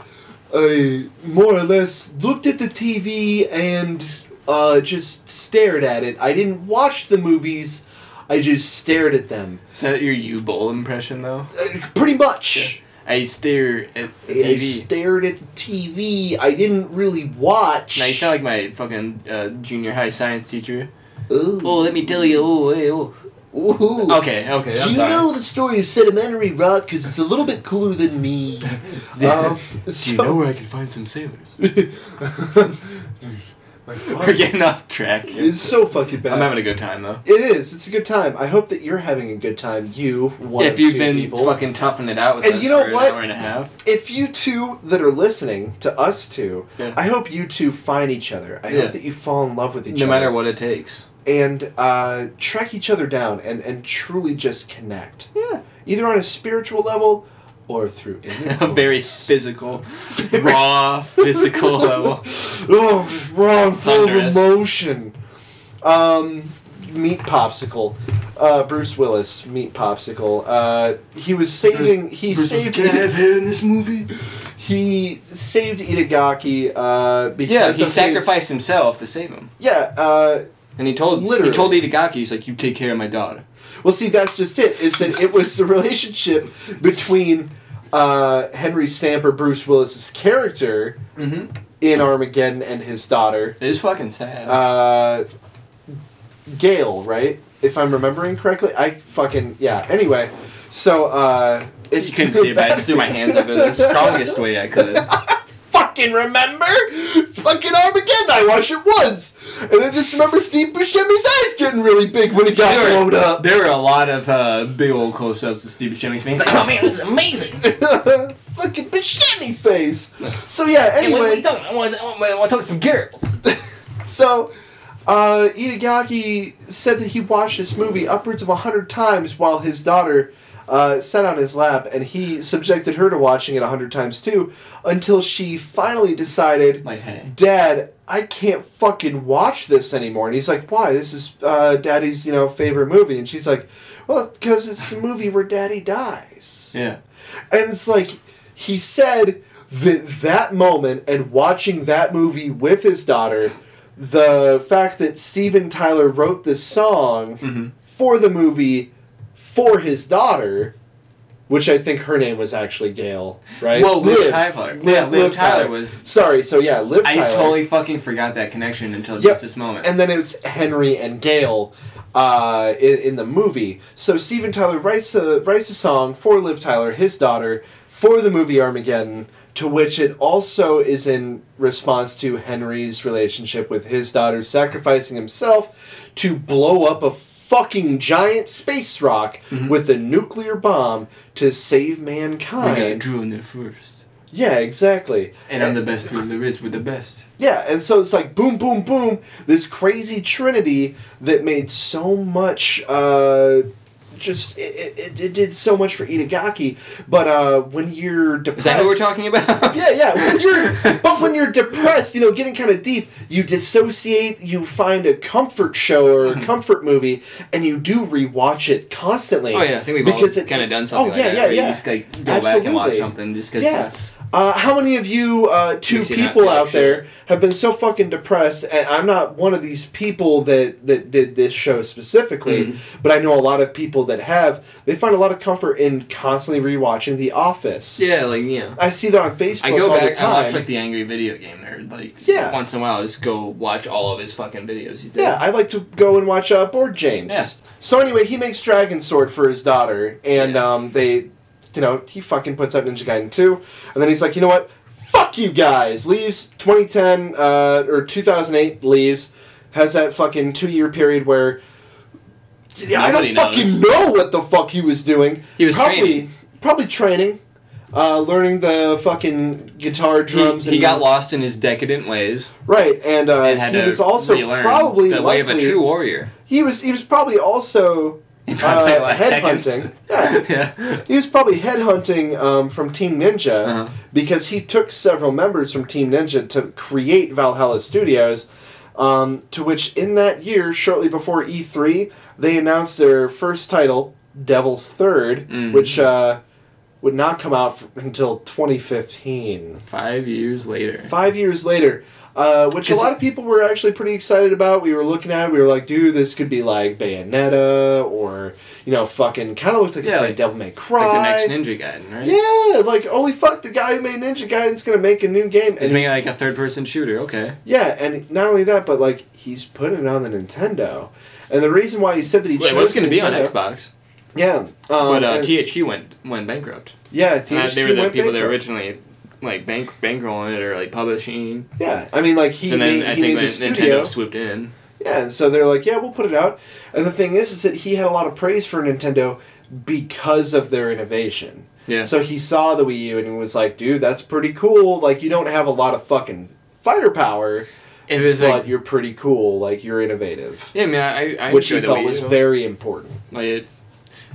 I more or less looked at the TV and uh, just stared at it. I didn't watch the movies, I just stared at them. Is that your Uwe Boll impression though? Uh, pretty much. I stare at the I stared at the TV. I didn't really watch. Now you sound like my fucking uh, junior high science teacher. Ooh. Oh, let me tell you. Oh, hey, oh. Ooh. Okay, okay. Do I'm you sorry. know the story of Sedimentary rock? Because it's a little bit cooler than me. um, Do so- you know where I can find some sailors? We're getting off track. It's so fucking bad. I'm having a good time though. It is. It's a good time. I hope that you're having a good time. You, one if you've been people. fucking toughing it out with And us you know for what? an hour and a half. if you two that are listening to us two, Yeah. I hope you two find each other. I Yeah. hope that you fall in love with each No other. No matter what it takes. And uh, track each other down and, and truly just connect. Yeah. Either on a spiritual level or through a very physical, raw, physical level. oh, just raw, full of emotion. Um, meat popsicle. Uh, Bruce Willis, meat popsicle. Uh, he was saving. He saved. Can I have hair in this movie? He saved Itagaki. Uh, because Yeah, he of his- sacrificed himself to save him. Yeah. Uh, And he told Literally. he told Itagaki, he's like, "You take care of my daughter." Well, see, that's just it. Is that it was the relationship between uh, Henry Stamper, Bruce Willis's character Mm-hmm. in Armageddon, and his daughter. It is fucking sad. uh, Gale, right? If I'm remembering correctly, I fucking yeah. Anyway, so uh, it's you couldn't see it, but I just threw my hands up in the strongest way I could. fucking remember. Fucking Armageddon. I watched it once, and I just remember Steve Buscemi's eyes getting really big when he got There blown were, up. there were a lot of uh, big old close-ups of Steve Buscemi's face. Like, oh man, this is amazing. fucking Buscemi face. So yeah. Hey, what, what are Anyway, talking? I want to I want to talk some girls. So, uh, Itagaki said that he watched this movie upwards of a hundred times while his daughter uh, sat on his lap, and he subjected her to watching it a hundred times too, until she finally decided, Like, hey, "Dad, I can't fucking watch this anymore." And he's like, "Why? This is uh, Daddy's, you know, favorite movie." And she's like, "Well, because it's the movie where Daddy dies." yeah, And it's like he said that that moment and watching that movie with his daughter, the fact that Steven Tyler wrote this song Mhm. for the movie for his daughter, which I think her name was actually Gail, right? Well, Liv Tyler. Yeah, Liv Tyler was- Sorry, so yeah, Liv I Tyler. totally fucking forgot that connection until Yep. just this moment. And then it was Henry and Gail uh, in, in the movie. So Steven Tyler writes a, writes a song for Liv Tyler, his daughter, for the movie Armageddon, to which it also is in response to Henry's relationship with his daughter sacrificing himself to blow up a fucking giant space rock with a nuclear bomb to save got mankind. Drew in there first, Yeah, exactly. and I'm the best one there is. We're the best. Yeah, and so it's like boom, boom, boom. This crazy trinity that made so much. Uh, just it, it, it did so much for Itagaki, but uh, when you're depressed, Is that who we're talking about? Yeah, yeah. When you're, but when you're depressed, you know, getting kind of deep, you dissociate. You find a comfort show or Mm-hmm. a comfort movie, and you do rewatch it constantly. Oh yeah, I think we've Because all kind of done oh, something yeah, like yeah, that. Where yeah. you just like go back and watch Absolutely. something just because Yeah. Uh, how many of you uh, two Makes you not people out there have been so fucking depressed? And I'm not one of these people that that did this show specifically, Mm-hmm. but I know a lot of people that have. They find a lot of comfort in constantly rewatching The Office. Yeah, like yeah. I see that on Facebook I go all back. the I watch like the angry video game nerd. Like Yeah. once in a while, I just go watch all of his fucking videos. He did. Yeah, I like to go and watch uh, Board James. Yeah. So anyway, he makes Dragon Sword for his daughter, and Yeah. um, they, you know, he fucking puts out Ninja Gaiden 2, and then he's like, you know what? Fuck you guys! Leaves 2010 uh, or 2008 leaves, has that fucking two year period where yeah, I don't Nobody fucking know what the fuck he was doing. He was probably training. probably training, uh, learning the fucking guitar He, drums. he and, got lost in his decadent ways right, and, uh, and he was also probably the way of a likely- true warrior. he was he was probably also uh, like headhunting. Yeah, yeah. he was probably headhunting um, from Team Ninja Uh-huh. because he took several members from Team Ninja to create Valhalla Studios. Um, to which, in that year, shortly before E3, they announced their first title, Devil's Third, Mhm. which uh, would not come out f- until 2015. Five years later. Five years later, uh, which a lot of people were actually pretty excited about. We were looking at it, we were like, dude, this could be like Bayonetta, or, you know, fucking kind of looks like, Yeah, like Devil May Cry. Like the next Ninja Gaiden, right? Yeah, like, holy fuck, the guy who made Ninja Gaiden's gonna make a new game. He's making like a third person shooter, okay. yeah, and not only that, but like, he's putting it on the Nintendo. And the reason why he said that he Wait, chose it was going to be on Xbox, Yeah, um, but uh, and- THQ went went bankrupt. yeah, And that- THQ they were the people that bankrupt. originally like bank bankrolling it or like publishing. Yeah, I mean, like he and then made, I he think made the when studio. Swooped in. Yeah, and so they're like, yeah, we'll put it out. And the thing is, is that he had a lot of praise for Nintendo because of their innovation. Yeah. So he saw the Wii U and he was like, dude, that's pretty cool. Like, you don't have a lot of fucking firepower, it was but like you're pretty cool. Like, you're innovative. yeah, man. I I which he felt was very important. Like it,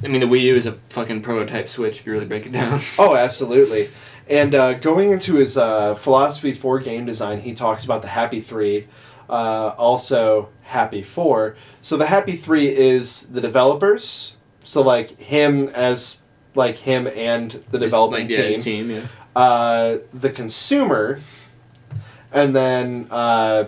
I mean, the Wii U is a fucking prototype Switch if you really break it down. Oh, absolutely. And uh, going into his uh, philosophy for game design, he talks about the Happy Three, uh, also Happy Four. So the Happy Three is the developers. So like him as like him and the development like, yeah, team, team, yeah. Uh, the consumer, and then uh,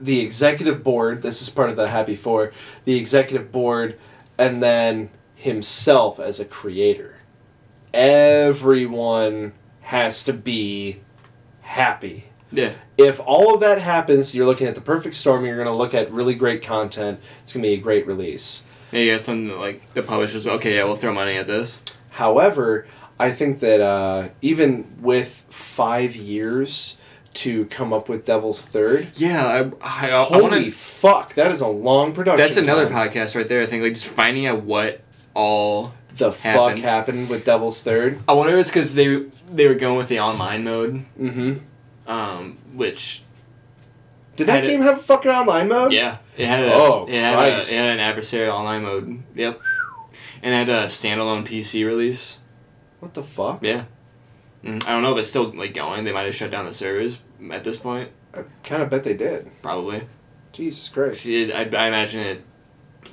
the executive board. This is part of the Happy Four. The executive board, and then himself as a creator. Everyone has to be happy. Yeah. If all of that happens, you're looking at the perfect storm. You're going to look at really great content. It's going to be a great release. Yeah, you got something like the publishers. Okay, yeah, we'll throw money at this. However, I think that uh, even with five years to come up with Devil's Third, Yeah, I I, I holy want to. fuck, that is a long production. That's another time. podcast right there. I think like just finding out what all. The fuck happened. happened with Devil's Third? I wonder if it's because they they were going with the online mode, Mm-hmm. um, which Did that game have a fucking online mode? yeah, it had a Oh, it had, a, it had an adversarial online mode. Yep, and it had a standalone PC release. What the fuck? Yeah, Mm, I don't know if it's still like going. They might have shut down the servers at this point. I kind of bet they did. Probably. Jesus Christ. See, I, I imagine it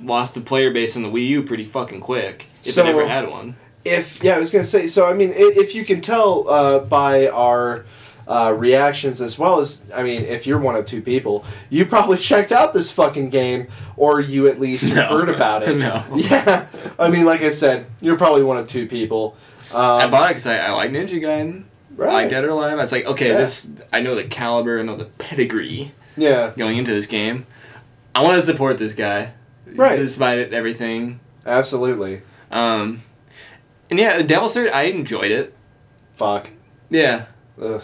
lost the player base on the Wii U pretty fucking quick if So- it ever had one. If yeah, I was gonna say. So I mean, if you can tell uh, by our uh, reactions as well as I mean, if you're one of two people, you probably checked out this fucking game, or you at least No. heard about it. No. Yeah, I mean, like I said, you're probably one of two people. Um, I bought it because I, I like Ninja Gaiden. I like right. Dead or Alive. I was like, okay, Yeah. this I know the caliber, I know the pedigree Yeah, going into this game. I want to support this guy, Right. Despite everything. absolutely. Um, and yeah, the Devil's Third, I enjoyed it. Fuck. Yeah. Ugh.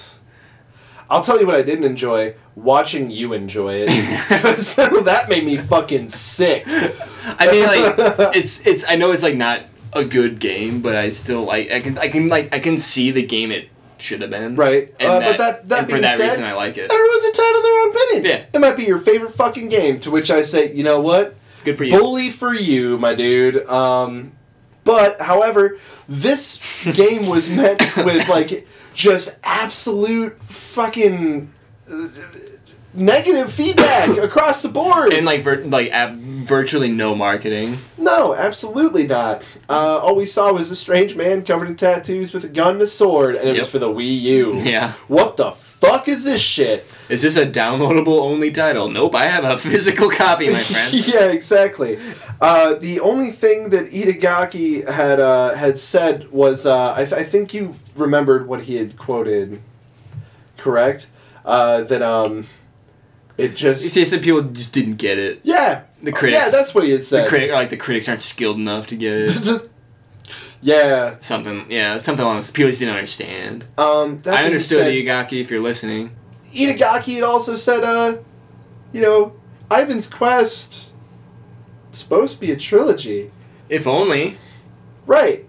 I'll tell you what I didn't enjoy watching you enjoy it because that made me fucking sick. I mean, like it's it's. I know it's like not a good game, but I still like. I can I can like I can see the game it should have been. Right. And Uh, that, but that that and for that said, reason, I like it. everyone's entitled to their own opinion. Yeah. It might be your favorite fucking game. To which I say, you know what? Good for you. Bully for you, my dude. Um, but however, this game was met with like just absolute fucking uh, negative feedback across the board. and like vir- like ab- virtually no marketing. no, absolutely not. Uh, all we saw was a strange man covered in tattoos with a gun and a sword, and it was for the Wii U. Yeah. What the fuck is this shit? Is this a downloadable only title? Nope, I have a physical copy, my friend. yeah, exactly. Uh, the only thing that Itagaki had uh, had said was, uh, I, th- I think you remembered what he had quoted, correct? Uh, that um, it just just that people just didn't get it. yeah, The critics. yeah, that's what he had The said. critic, like the critics aren't skilled enough to get it. yeah, something, yeah, something along those. People just didn't understand. um, that I understood said, Igaki if you're listening. Itagaki had also said, uh, you know, Ivan's Quest. Supposed to be a trilogy. If only. Right.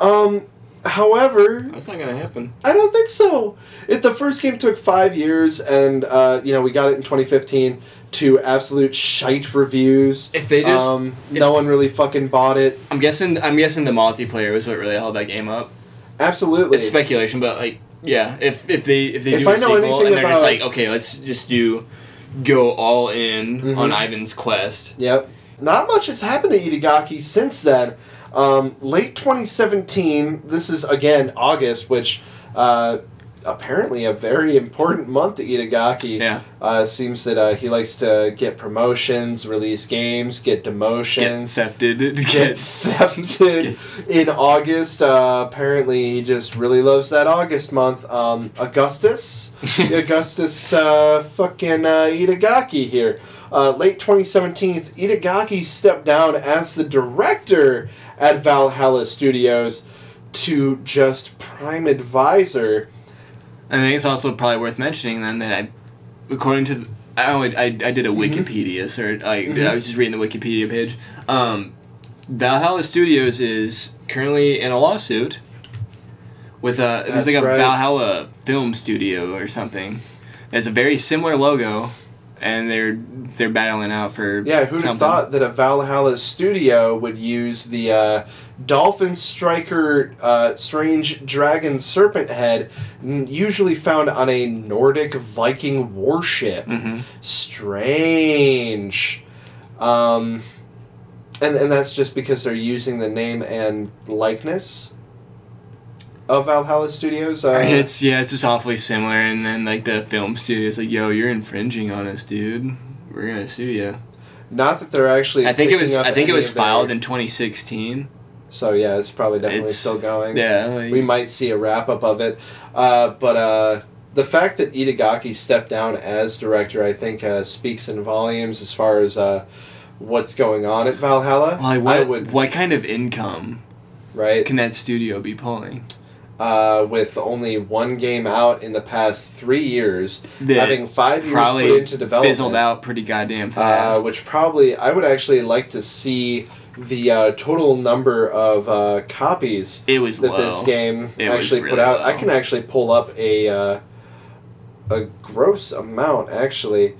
Um, however, That's not gonna happen. I don't think so. If the first game took five years and, uh, you know, we got it in 2015 to absolute shite reviews. If they just, um, if- no one really fucking bought it. I'm guessing, I'm guessing the multiplayer was what really held that game up. Absolutely. It's speculation, but like, yeah, if if they if they If do a I know sequel and they're just like, okay, let's just do, go all in Mhm. on Ivan's quest. Yep. Not much has happened to Itagaki since then. Um, late 2017, this is again August, which uh, apparently a very important month to Itagaki. Yeah. Uh, seems that uh, he likes to get promotions, release games, get demotions. Get thefted. get, Get, thefted in August. Uh, apparently, he just really loves that August month. Um, Augustus, Augustus, uh, fucking uh, Itagaki here. Uh, late 2017, Itagaki stepped down as the director at Valhalla Studios to just prime advisor. I think it's also probably worth mentioning then that I, according to, the, I, only, I, I did a Mm-hmm. Wikipedia search. Like I was just reading the Wikipedia page. Um, Valhalla Studios is currently in a lawsuit with a there's like a right. Valhalla film studio or something. It's a very similar logo, and they're they're battling out for Yeah, who'd have thought that a Valhalla studio would use the uh, Dolphin Striker uh, Strange Dragon Serpent Head, usually found on a Nordic Viking warship? Mhm. Strange. Um, and, and that's just because they're using the name and likeness of Valhalla Studios. Uh, it's yeah, it's just awfully similar, and then like the film studio's like, "Yo, you're infringing on us, dude. We're gonna sue you." not that they're actually. I think it was. I think it was of their- filed in 2016. So yeah, it's probably definitely It's- still going. Yeah, like, we might see a wrap up of it. Uh, but uh, the fact that Itagaki stepped down as director, I think, uh, speaks in volumes as far as uh, what's going on at Valhalla. like what? I would What kind of income right can that studio be pulling? Uh, with only one game out in the past three years, That having five years put into development, fizzled out pretty goddamn uh, fast. which probably I would actually like to see the uh, total number of uh, copies it was that low. this game It actually put really out. I can actually pull up a uh, a gross amount. Actually,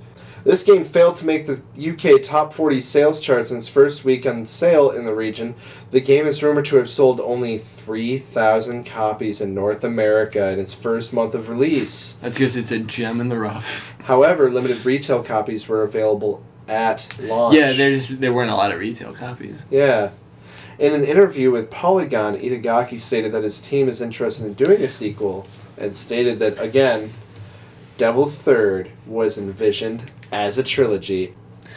this game failed to make the UK top 40 sales charts in its first week on sale in the region. The game is rumored to have sold only 3,000 copies in North America in its first month of release. That's because it's a gem in the rough. However, limited retail copies were available at launch. Yeah, there's there weren't a lot of retail copies. Yeah. In an interview with Polygon, Itagaki stated that his team is interested in doing a sequel and stated that, again, Devil's Third was envisioned as a trilogy.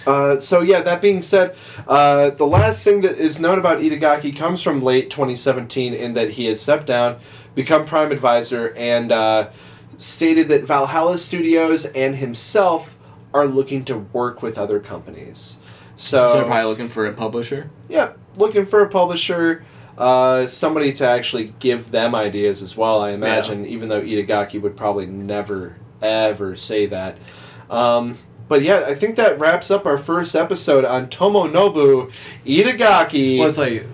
Uh, so, yeah, that being said, uh, the last thing that is known about Itagaki comes from late 2017 in that he had stepped down, become prime advisor, and uh, stated that Valhalla Studios and himself are looking to work with other companies. So, So they're probably looking for a publisher. yeah, looking for a publisher, uh, somebody to actually give them ideas as well. I imagine, even though Itagaki would probably never ever say that. Um, but yeah, I think that wraps up our first episode on Tomonobu Itagaki, Well, it's like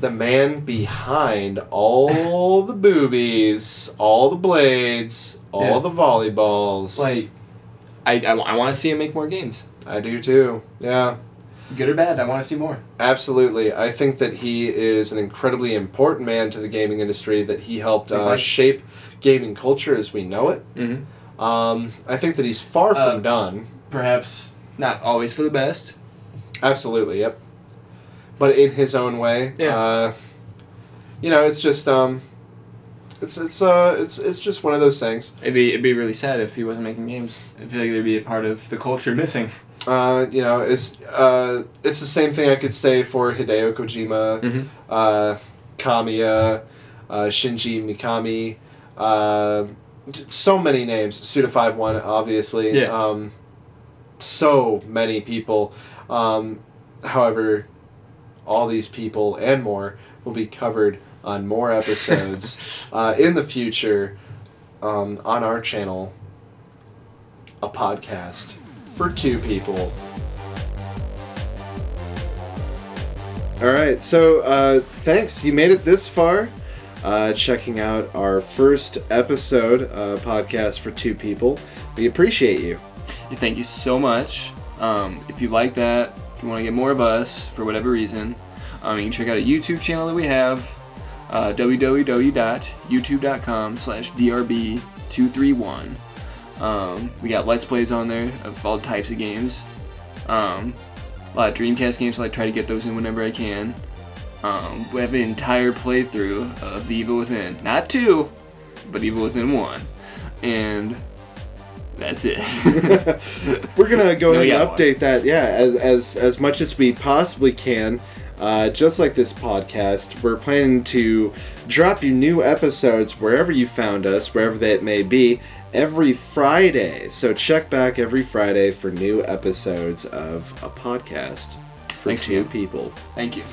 the man behind all the boobies, all the blades, all Yeah. the volleyballs. like I, I, want to see him make more games. I do too. Yeah. Good or bad, I want to see more. Absolutely. I think that he is an incredibly important man to the gaming industry, that he helped uh, shape gaming culture as we know it. Mm-hmm. Um, I think that he's far Uh, from done. Perhaps not always for the best. Absolutely, yep. But in his own way, Yeah. uh, you know, it's just um, it's it's uh, it's it's just one of those things. It'd be it'd be really sad if he wasn't making games. I feel like there'd be a part of the culture missing. Uh, you know, it's uh, it's the same thing I could say for Hideo Kojima, Mhm. uh, Kamiya, uh, Shinji Mikami, uh, so many names. Suda Five One, obviously. Yeah. Um, so many people. Um, however, all these people and more will be covered on more episodes uh, in the future um, on our channel. A podcast for two people. All right, so uh, thanks. You made it this far. Uh, checking out our first episode uh, podcast for two people. We appreciate you. Thank you so much. Um, if you like that, if you want to get more of us for whatever reason, um, you can check out a YouTube channel that we have, uh, www.youtube.com slash drb231. Um, we got Let's Plays on there of all types of games. Um, a lot of Dreamcast games, so I try to get those in whenever I can. Um, we have an entire playthrough of The Evil Within. Not two, but Evil Within 1. And that's it. We're gonna go No, ahead yeah, and update that, yeah, as as as much as we possibly can. Uh, just like this podcast, we're planning to drop you new episodes wherever you found us, wherever that may be, every Friday. So check back every Friday for new episodes of a podcast for Thanks two again. people. Thank you.